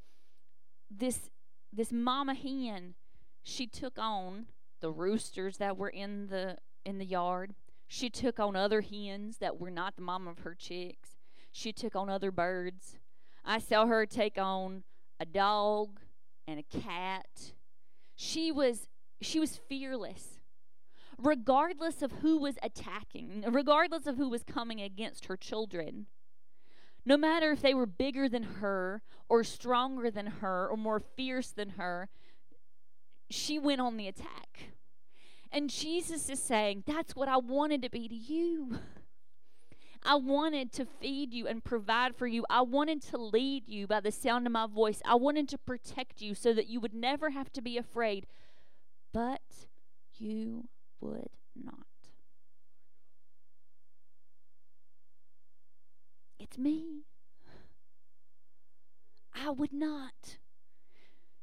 this this mama hen she took on the roosters that were in the in the yard. She took on other hens that were not the mom of her chicks. She took on other birds. I saw her take on a dog and a cat. She was she was fearless regardless of who was attacking, regardless of who was coming against her children. No matter if they were bigger than her, or stronger than her, or more fierce than her, she went on the attack. And Jesus is saying, That's what I wanted to be to you. I wanted to feed you and provide for you. I wanted to lead you by the sound of my voice. I wanted to protect you so that you would never have to be afraid. But you would not. It's me. I would not.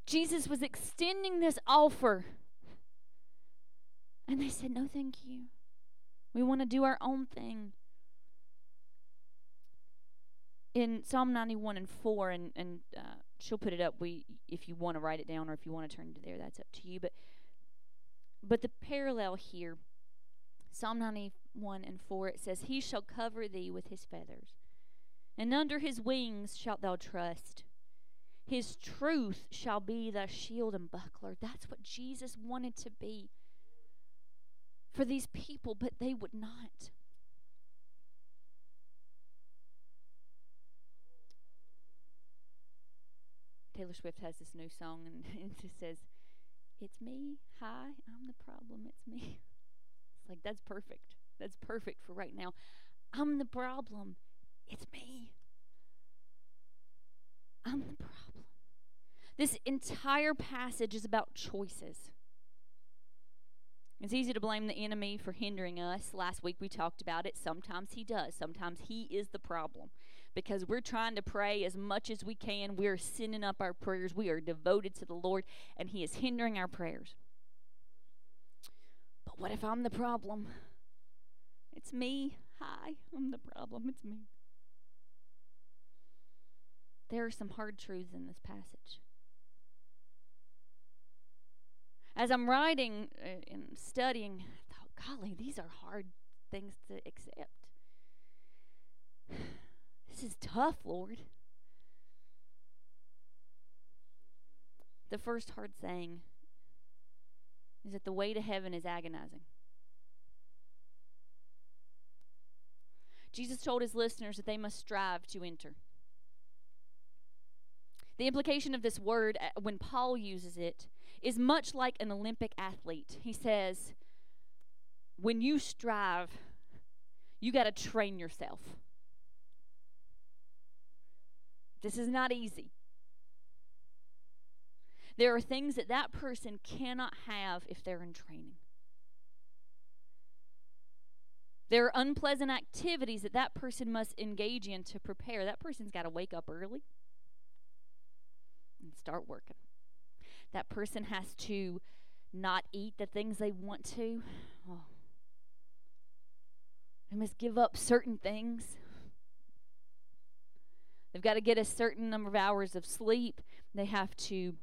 Jesus was extending this offer. And they said, No, thank you. We want to do our own thing. In Psalm 91 and 4, and, and uh, she'll put it up we if you want to write it down or if you want to turn to there, that's up to you. But But the parallel here, Psalm 91 and 4, it says, He shall cover thee with his feathers, and under his wings shalt thou trust. His truth shall be thy shield and buckler. That's what Jesus wanted to be for these people, but they would not. Taylor Swift has this new song, and (laughs) it just says, It's me. Hi, I'm the problem. It's me. It's (laughs) like, that's perfect. That's perfect for right now. I'm the problem. It's me. I'm the problem. This entire passage is about choices. It's easy to blame the enemy for hindering us. Last week we talked about it. Sometimes he does. Sometimes he is the problem because we're trying to pray as much as we can. We're sending up our prayers. We are devoted to the Lord, and he is hindering our prayers. But what if I'm the problem? It's me. Hi, I'm the problem. It's me. There are some hard truths in this passage. As I'm writing uh, and studying, I thought, golly, these are hard things to accept. (sighs) This is tough, Lord. The first hard saying is that the way to heaven is agonizing. Jesus told his listeners that they must strive to enter. The implication of this word, uh, when Paul uses it, is much like an Olympic athlete. He says, when you strive, you got to train yourself. This is not easy. There are things that that person cannot have if they're in training. There are unpleasant activities that that person must engage in to prepare. That person's got to wake up early and start working. That person has to not eat the things they want to. Oh. They must give up certain things. They've got to get a certain number of hours of sleep. They have to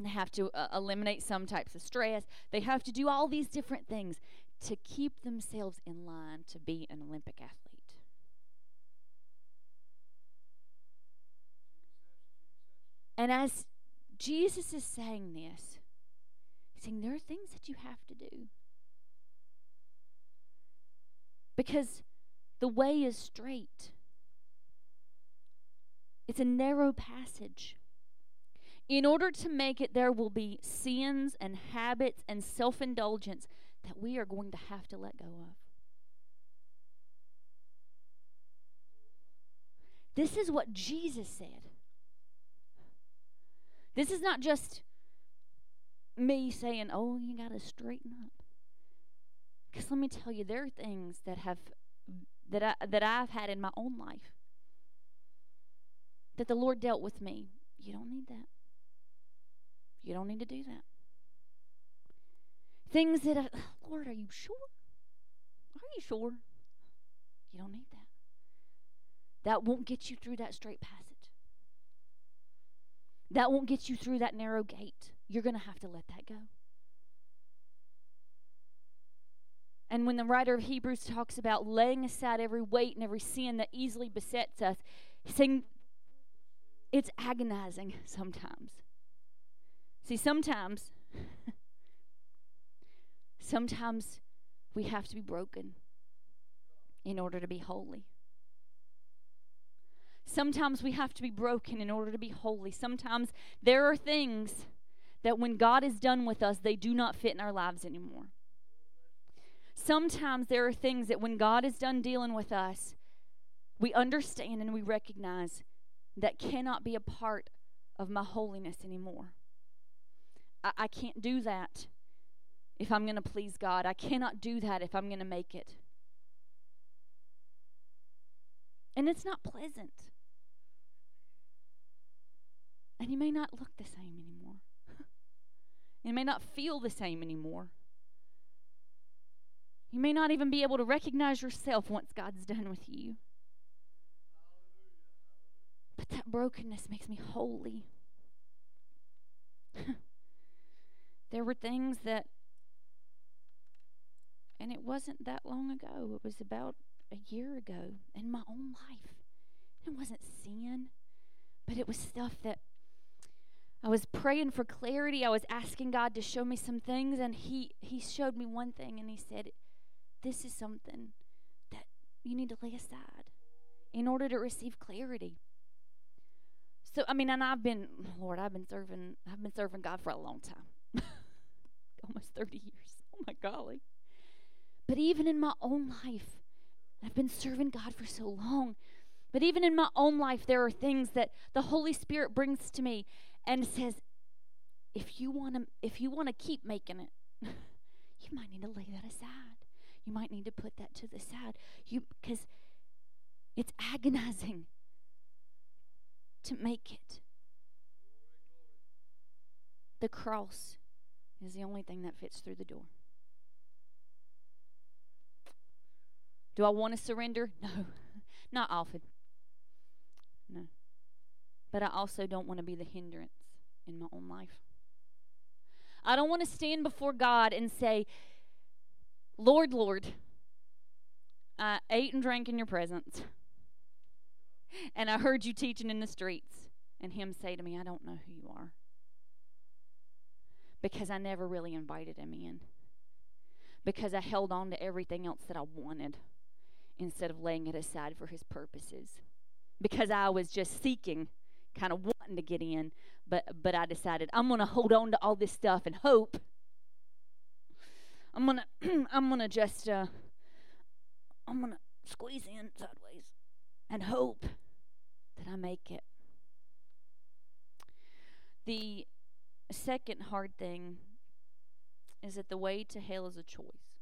they have to uh, eliminate some types of stress. They have to do all these different things to keep themselves in line to be an Olympic athlete. And as Jesus is saying this, he's saying there are things that you have to do. Because the way is strait. It's a narrow passage. In order to make it, there will be sins and habits and self indulgence that we are going to have to let go of. This is what Jesus said. This is not just me saying, oh, you got to straighten up. Because let me tell you, there are things that have that I that I've had in my own life that the Lord dealt with me. You don't need that. You don't need to do that. Things that, I, (sighs) Lord, are you sure? Are you sure? You don't need that. That won't get you through that strait passage. That won't get you through that narrow gate. You're going to have to let that go. And when the writer of Hebrews talks about laying aside every weight and every sin that easily besets us, he's saying it's agonizing sometimes. See, sometimes, (laughs) sometimes we have to be broken in order to be holy. Sometimes we have to be broken in order to be holy. Sometimes there are things that when God is done with us, they do not fit in our lives anymore. Sometimes there are things that when God is done dealing with us, we understand and we recognize that cannot be a part of my holiness anymore. I, I can't do that if I'm going to please God. I cannot do that if I'm going to make it. And it's not pleasant. And you may not look the same anymore. (laughs) you may not feel the same anymore. You may not even be able to recognize yourself once God's done with you. But that brokenness makes me holy. (laughs) there were things that And it wasn't that long ago. It was about a year ago in my own life. It wasn't sin, but it was stuff that I was praying for clarity. I was asking God to show me some things and he he showed me one thing and he said this is something that you need to lay aside in order to receive clarity. So I mean, and I've been Lord, I've been serving I've been serving God for a long time. (laughs) Almost 30 years. Oh my golly. But even in my own life, I've been serving God for so long. But even in my own life, there are things that the Holy Spirit brings to me and says, if you want to, if you want to keep making it, (laughs) you might need to lay that aside. You might need to put that to the side. You because it's agonizing to make it. The cross is the only thing that fits through the door. Do I want to surrender? (laughs) No, not often. No. But I also don't want to be the hindrance in my own life. I don't want to stand before God and say, Lord, Lord, I ate and drank in your presence. And I heard you teaching in the streets. And him say to me, I don't know who you are. Because I never really invited him in. Because I held on to everything else that I wanted instead of laying it aside for his purposes. Because I was just seeking, kind of wanting to get in, but but I decided I'm going to hold on to all this stuff and hope. I'm going to (clears throat) I'm going to just uh I'm going to squeeze in sideways and hope that I make it. The second hard thing is that the way to hell is a choice.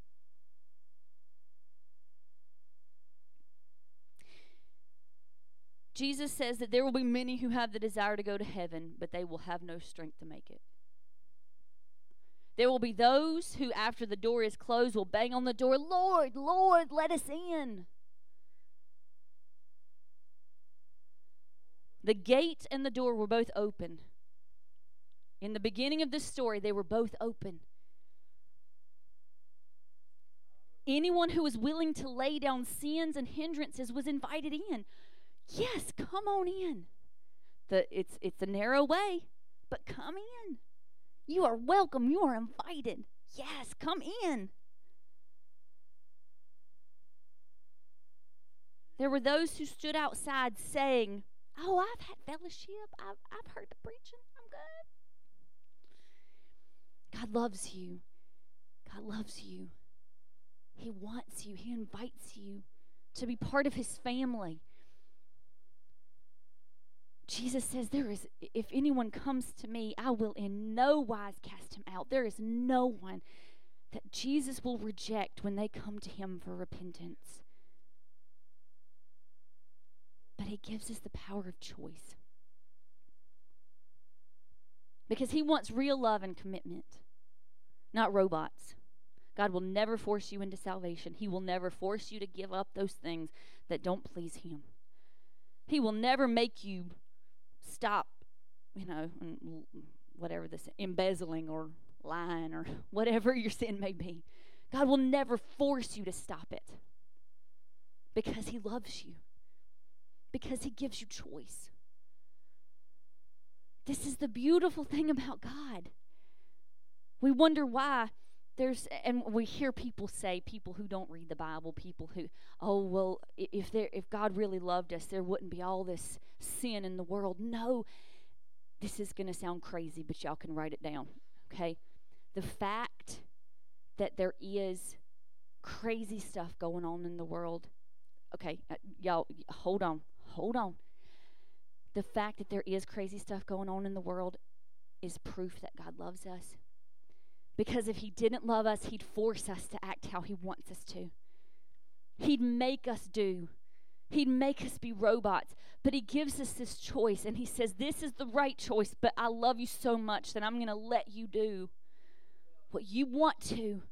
Jesus says that there will be many who have the desire to go to heaven, but they will have no strength to make it. There will be those who, after the door is closed, will bang on the door, Lord, Lord, let us in. The gate and the door were both open. In the beginning of this story, they were both open. Anyone who was willing to lay down sins and hindrances was invited in. Yes, come on in. The it's it's a narrow way, but come in. You are welcome. You are invited. Yes, come in. There were those who stood outside saying, Oh, I've had fellowship. I've, I've heard the preaching. I'm good. God loves you. God loves you. He wants you. He invites you to be part of His family. Jesus says, There is, if anyone comes to me, I will in no wise cast him out. There is no one that Jesus will reject when they come to him for repentance. But he gives us the power of choice. Because he wants real love and commitment, not robots. God will never force you into salvation. He will never force you to give up those things that don't please him. He will never make you stop, you know, whatever this embezzling or lying or (laughs) whatever your sin may be. God will never force you to stop it because He loves you, because He gives you choice. This is the beautiful thing about God. We wonder why there's and we hear people say people who don't read the bible people who oh well if there if god really loved us there wouldn't be all this sin in the world. No this is going to sound crazy but y'all can write it down okay? The fact that there is crazy stuff going on in the world okay uh, y'all hold on hold on. The fact that there is crazy stuff going on in the world is proof that god loves us because if He didn't love us, He'd force us to act how He wants us to. He'd make us do. He'd make us be robots. But He gives us this choice, and He says, This is the right choice, but I love you so much that I'm going to let you do what you want to.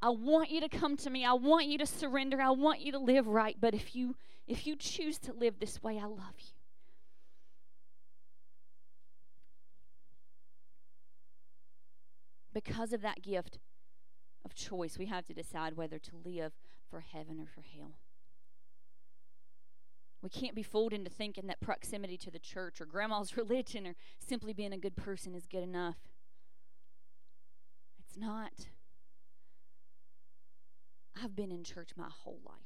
I want you to come to me. I want you to surrender. I want you to live right. But if you if you choose to live this way, I love you. Because of that gift of choice. We have to decide whether to live for heaven or for hell. We can't be fooled into thinking that proximity to the church or grandma's (laughs) religion or simply being a good person is good enough. It's not. I've been in church my whole life.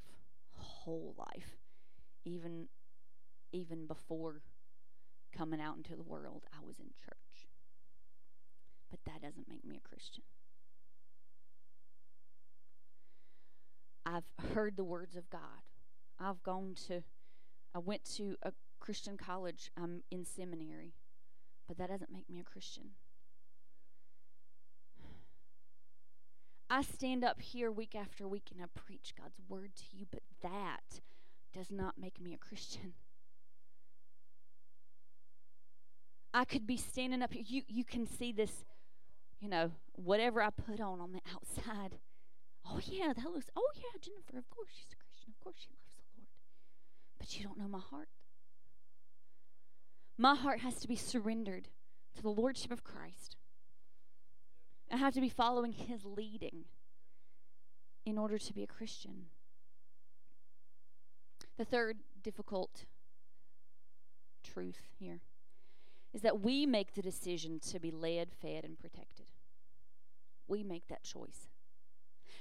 Whole life. Even even before coming out into the world, I was in church. But that doesn't make me a Christian. I've heard the words of God. I've gone to, I went to a Christian college. I'm in seminary. But that doesn't make me a Christian. I stand up here week after week and I preach God's word to you, but that does not make me a Christian. I could be standing up here. You, you can see this, you know, whatever I put on on the outside. Oh, yeah, that looks, oh, yeah, Jennifer, of course she's a Christian. Of course she loves the Lord. But you don't know my heart. My heart has to be surrendered to the Lordship of Christ. I have to be following His leading in order to be a Christian. The third difficult truth here is that we make the decision to be led, fed, and protected. We make that choice.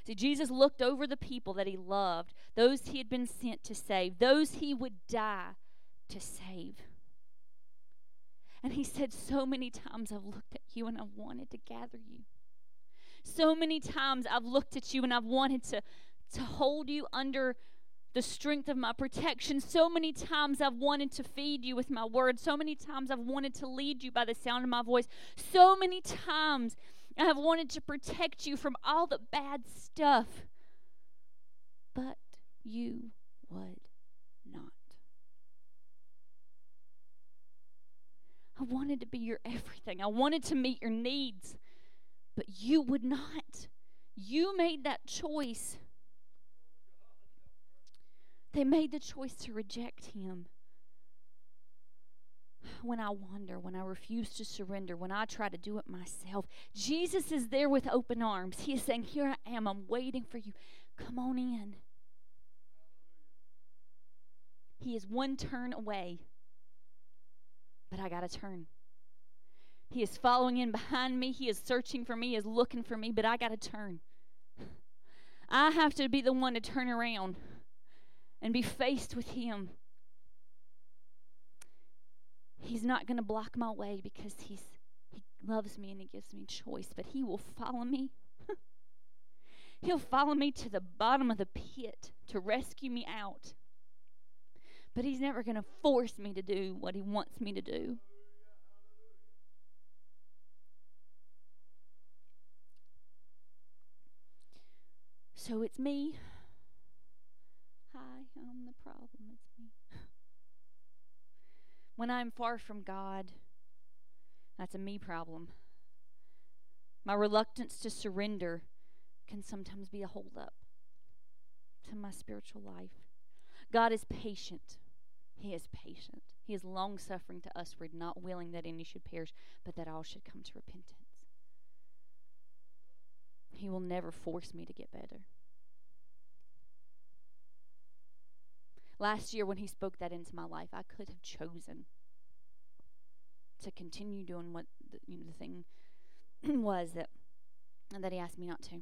See, Jesus looked over the people that he loved, those he had been sent to save, those he would die to save. And he said, So many times I've looked at you and I've wanted to gather you. So many times I've looked at you and I've wanted to, to hold you under the strength of my protection. So many times I've wanted to feed you with my word. So many times I've wanted to lead you by the sound of my voice. So many times I have wanted to protect you from all the bad stuff. But you would not. I wanted to be your everything. I wanted to meet your needs, but you would not. You made that choice. They made the choice to reject him. When I wander, when I refuse to surrender, when I try to do it myself, Jesus is there with open arms. He is saying, Here I am. I'm waiting for you. Come on in. He is one turn away, but I got to turn. He is following in behind me. He is searching for me, he is looking for me, but I got to turn. I have to be the one to turn around and be faced with Him. He's not going to block my way because he's he loves me and he gives me choice, but he will follow me. (laughs) He'll follow me to the bottom of the pit to rescue me out. But he's never going to force me to do what he wants me to do. So it's me. Hi, I'm the problem. It's me. (laughs) When I'm far from God, that's a me problem. My reluctance to surrender can sometimes be a holdup to my spiritual life. God is patient. He is patient. He is long suffering to usward, not willing that any should perish, but that all should come to repentance. He will never force me to get better. Last year, when he spoke that into my life, I could have chosen to continue doing what the, you know, the thing (clears throat) was that that he asked me not to.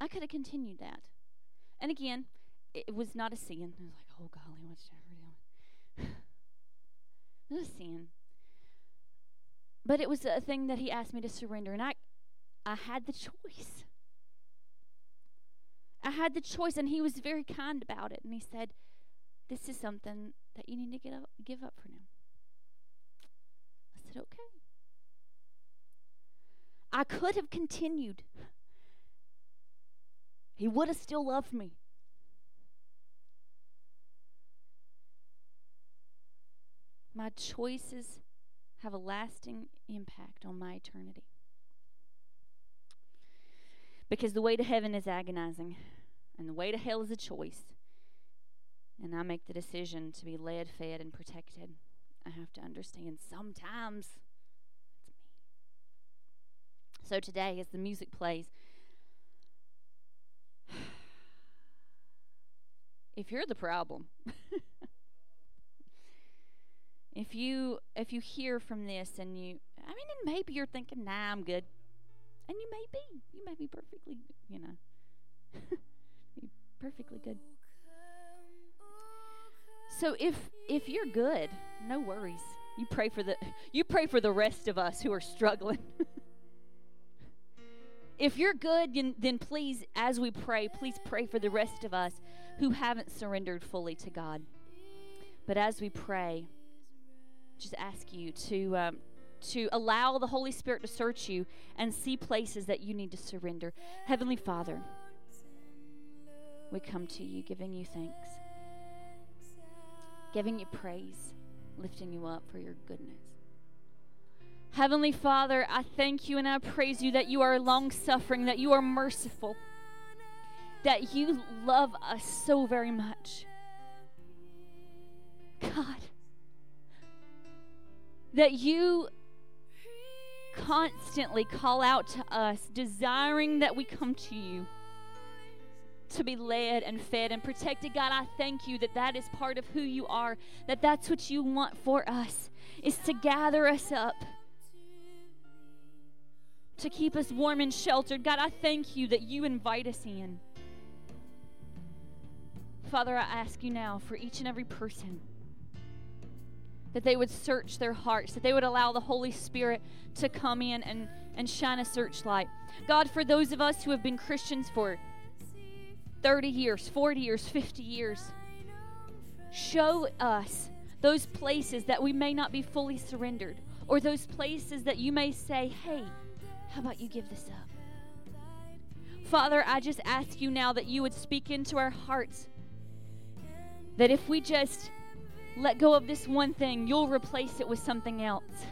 I could have continued that, and again, it was not a sin. It was like, "Oh golly, what's Jennifer doing?" it was a sin, but it was a thing that he asked me to surrender, and I, I had the choice. I had the choice, and he was very kind about it, and he said this is something that you need to get up, give up for now. I said, Okay. I could have continued. He would have still loved me. My choices have a lasting impact on my eternity. Because the way to heaven is agonizing, and the way to hell is a choice and I make the decision to be led, fed, and protected, I have to understand sometimes it's me. So today, as the music plays, (sighs) if you're the problem, (laughs) if you if you hear from this and you, I mean, and maybe you're thinking, "Nah, I'm good," and you may be, you may be perfectly, you know, (laughs) perfectly good. So if if you're good, no worries. You pray for the you pray for the rest of us who are struggling. (laughs) if you're good, then, then please, as we pray, please pray for the rest of us who haven't surrendered fully to God. But as we pray, just ask you to um, to allow the Holy Spirit to search you and see places that you need to surrender. Heavenly Father, we come to you giving you thanks, giving you praise, lifting you up for your goodness. Heavenly Father, I thank you and I praise you that you are long suffering, that you are merciful, that you love us so very much. God, that you constantly call out to us, desiring that we come to you to be led and fed and protected. God, I thank you that that is part of who you are, that that's what you want for us, is to gather us up, to keep us warm and sheltered. God, I thank you that you invite us in. Father, I ask you now for each and every person that they would search their hearts, that they would allow the Holy Spirit to come in and, and shine a searchlight. God, for those of us who have been Christians for 30 years, 40 years, 50 years, show us those places that we may not be fully surrendered, or those places that you may say, hey, how about you give this up? Father, I just ask you now that you would speak into our hearts. That if we just let go of this one thing, you'll replace it with something else.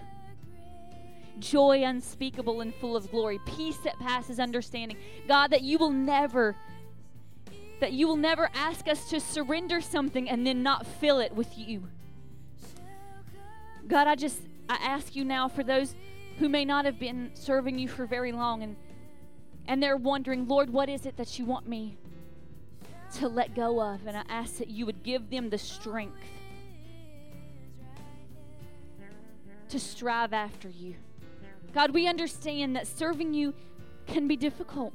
Joy unspeakable and full of glory, peace that passes understanding. God, that you will never that you will never ask us to surrender something and then not fill it with you. God, I just I ask you now for those who may not have been serving you for very long and and they're wondering, Lord, what is it that you want me to let go of? And I ask that you would give them the strength to strive after you. God, we understand that serving you can be difficult.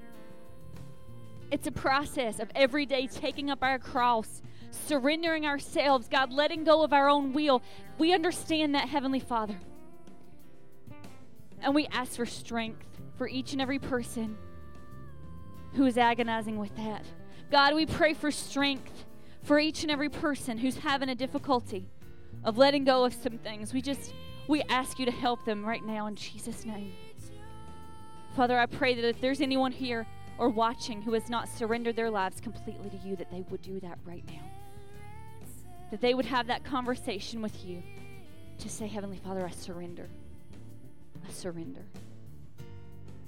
It's a process of every day taking up our cross, surrendering ourselves, God, letting go of our own will. We understand that, Heavenly Father. And we ask for strength for each and every person who is agonizing with that. God, we pray for strength for each and every person who's having a difficulty of letting go of some things. We just we ask you to help them right now in Jesus' name. Father, I pray that if there's anyone here or watching who has not surrendered their lives completely to you, that they would do that right now. That they would have that conversation with you to say, Heavenly Father, I surrender. I surrender.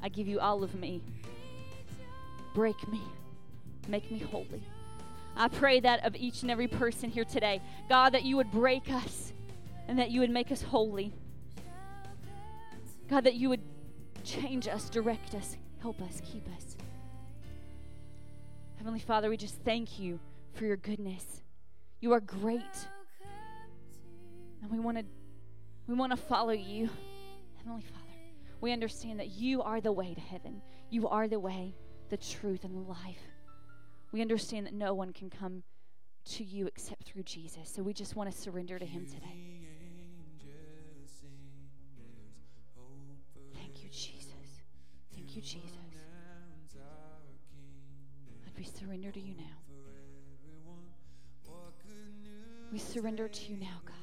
I give you all of me. Break me. Make me holy. I pray that of each and every person here today. God, that you would break us and that you would make us holy. God, that you would change us, direct us, help us, keep us. Heavenly Father, we just thank you for your goodness. You are great. And we want to we want to follow you. Heavenly Father, we understand that you are the way to heaven. You are the way, the truth, and the life. We understand that no one can come to you except through Jesus. So we just want to surrender to him today. Thank you, Jesus. And we surrender to you now. We surrender to you now, God.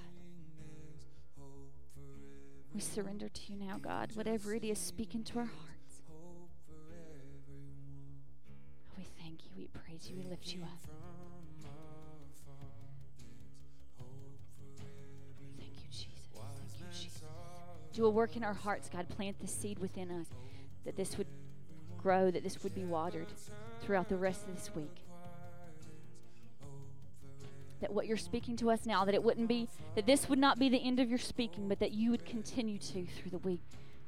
We surrender to you now, God. Whatever it is, speak into our hearts. We thank you, we praise you, we lift you up. Thank you, Jesus. Thank you, Jesus. Do a work in our hearts, God. Plant the seed within us that this would grow, that this would be watered throughout the rest of this week. That what you're speaking to us now, that it wouldn't be, that this would not be the end of your speaking, but that you would continue to through the week.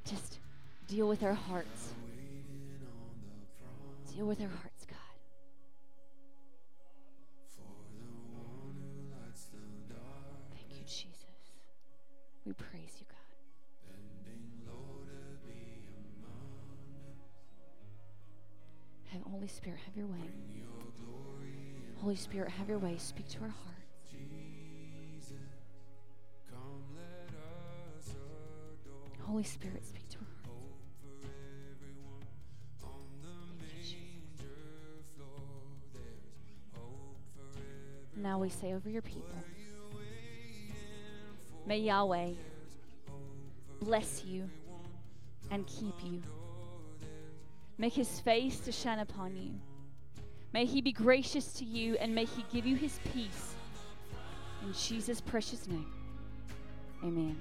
Just deal with our hearts. Deal with our hearts, God. Thank you, Jesus. We pray. Spirit, have your way. Holy Spirit, have your way. Speak to our hearts. Holy Spirit, speak to our Jesus. Now we say over your people May Yahweh bless you and keep you. Make his face to shine upon you. May he be gracious to you and may he give you his peace. In Jesus' precious name, amen.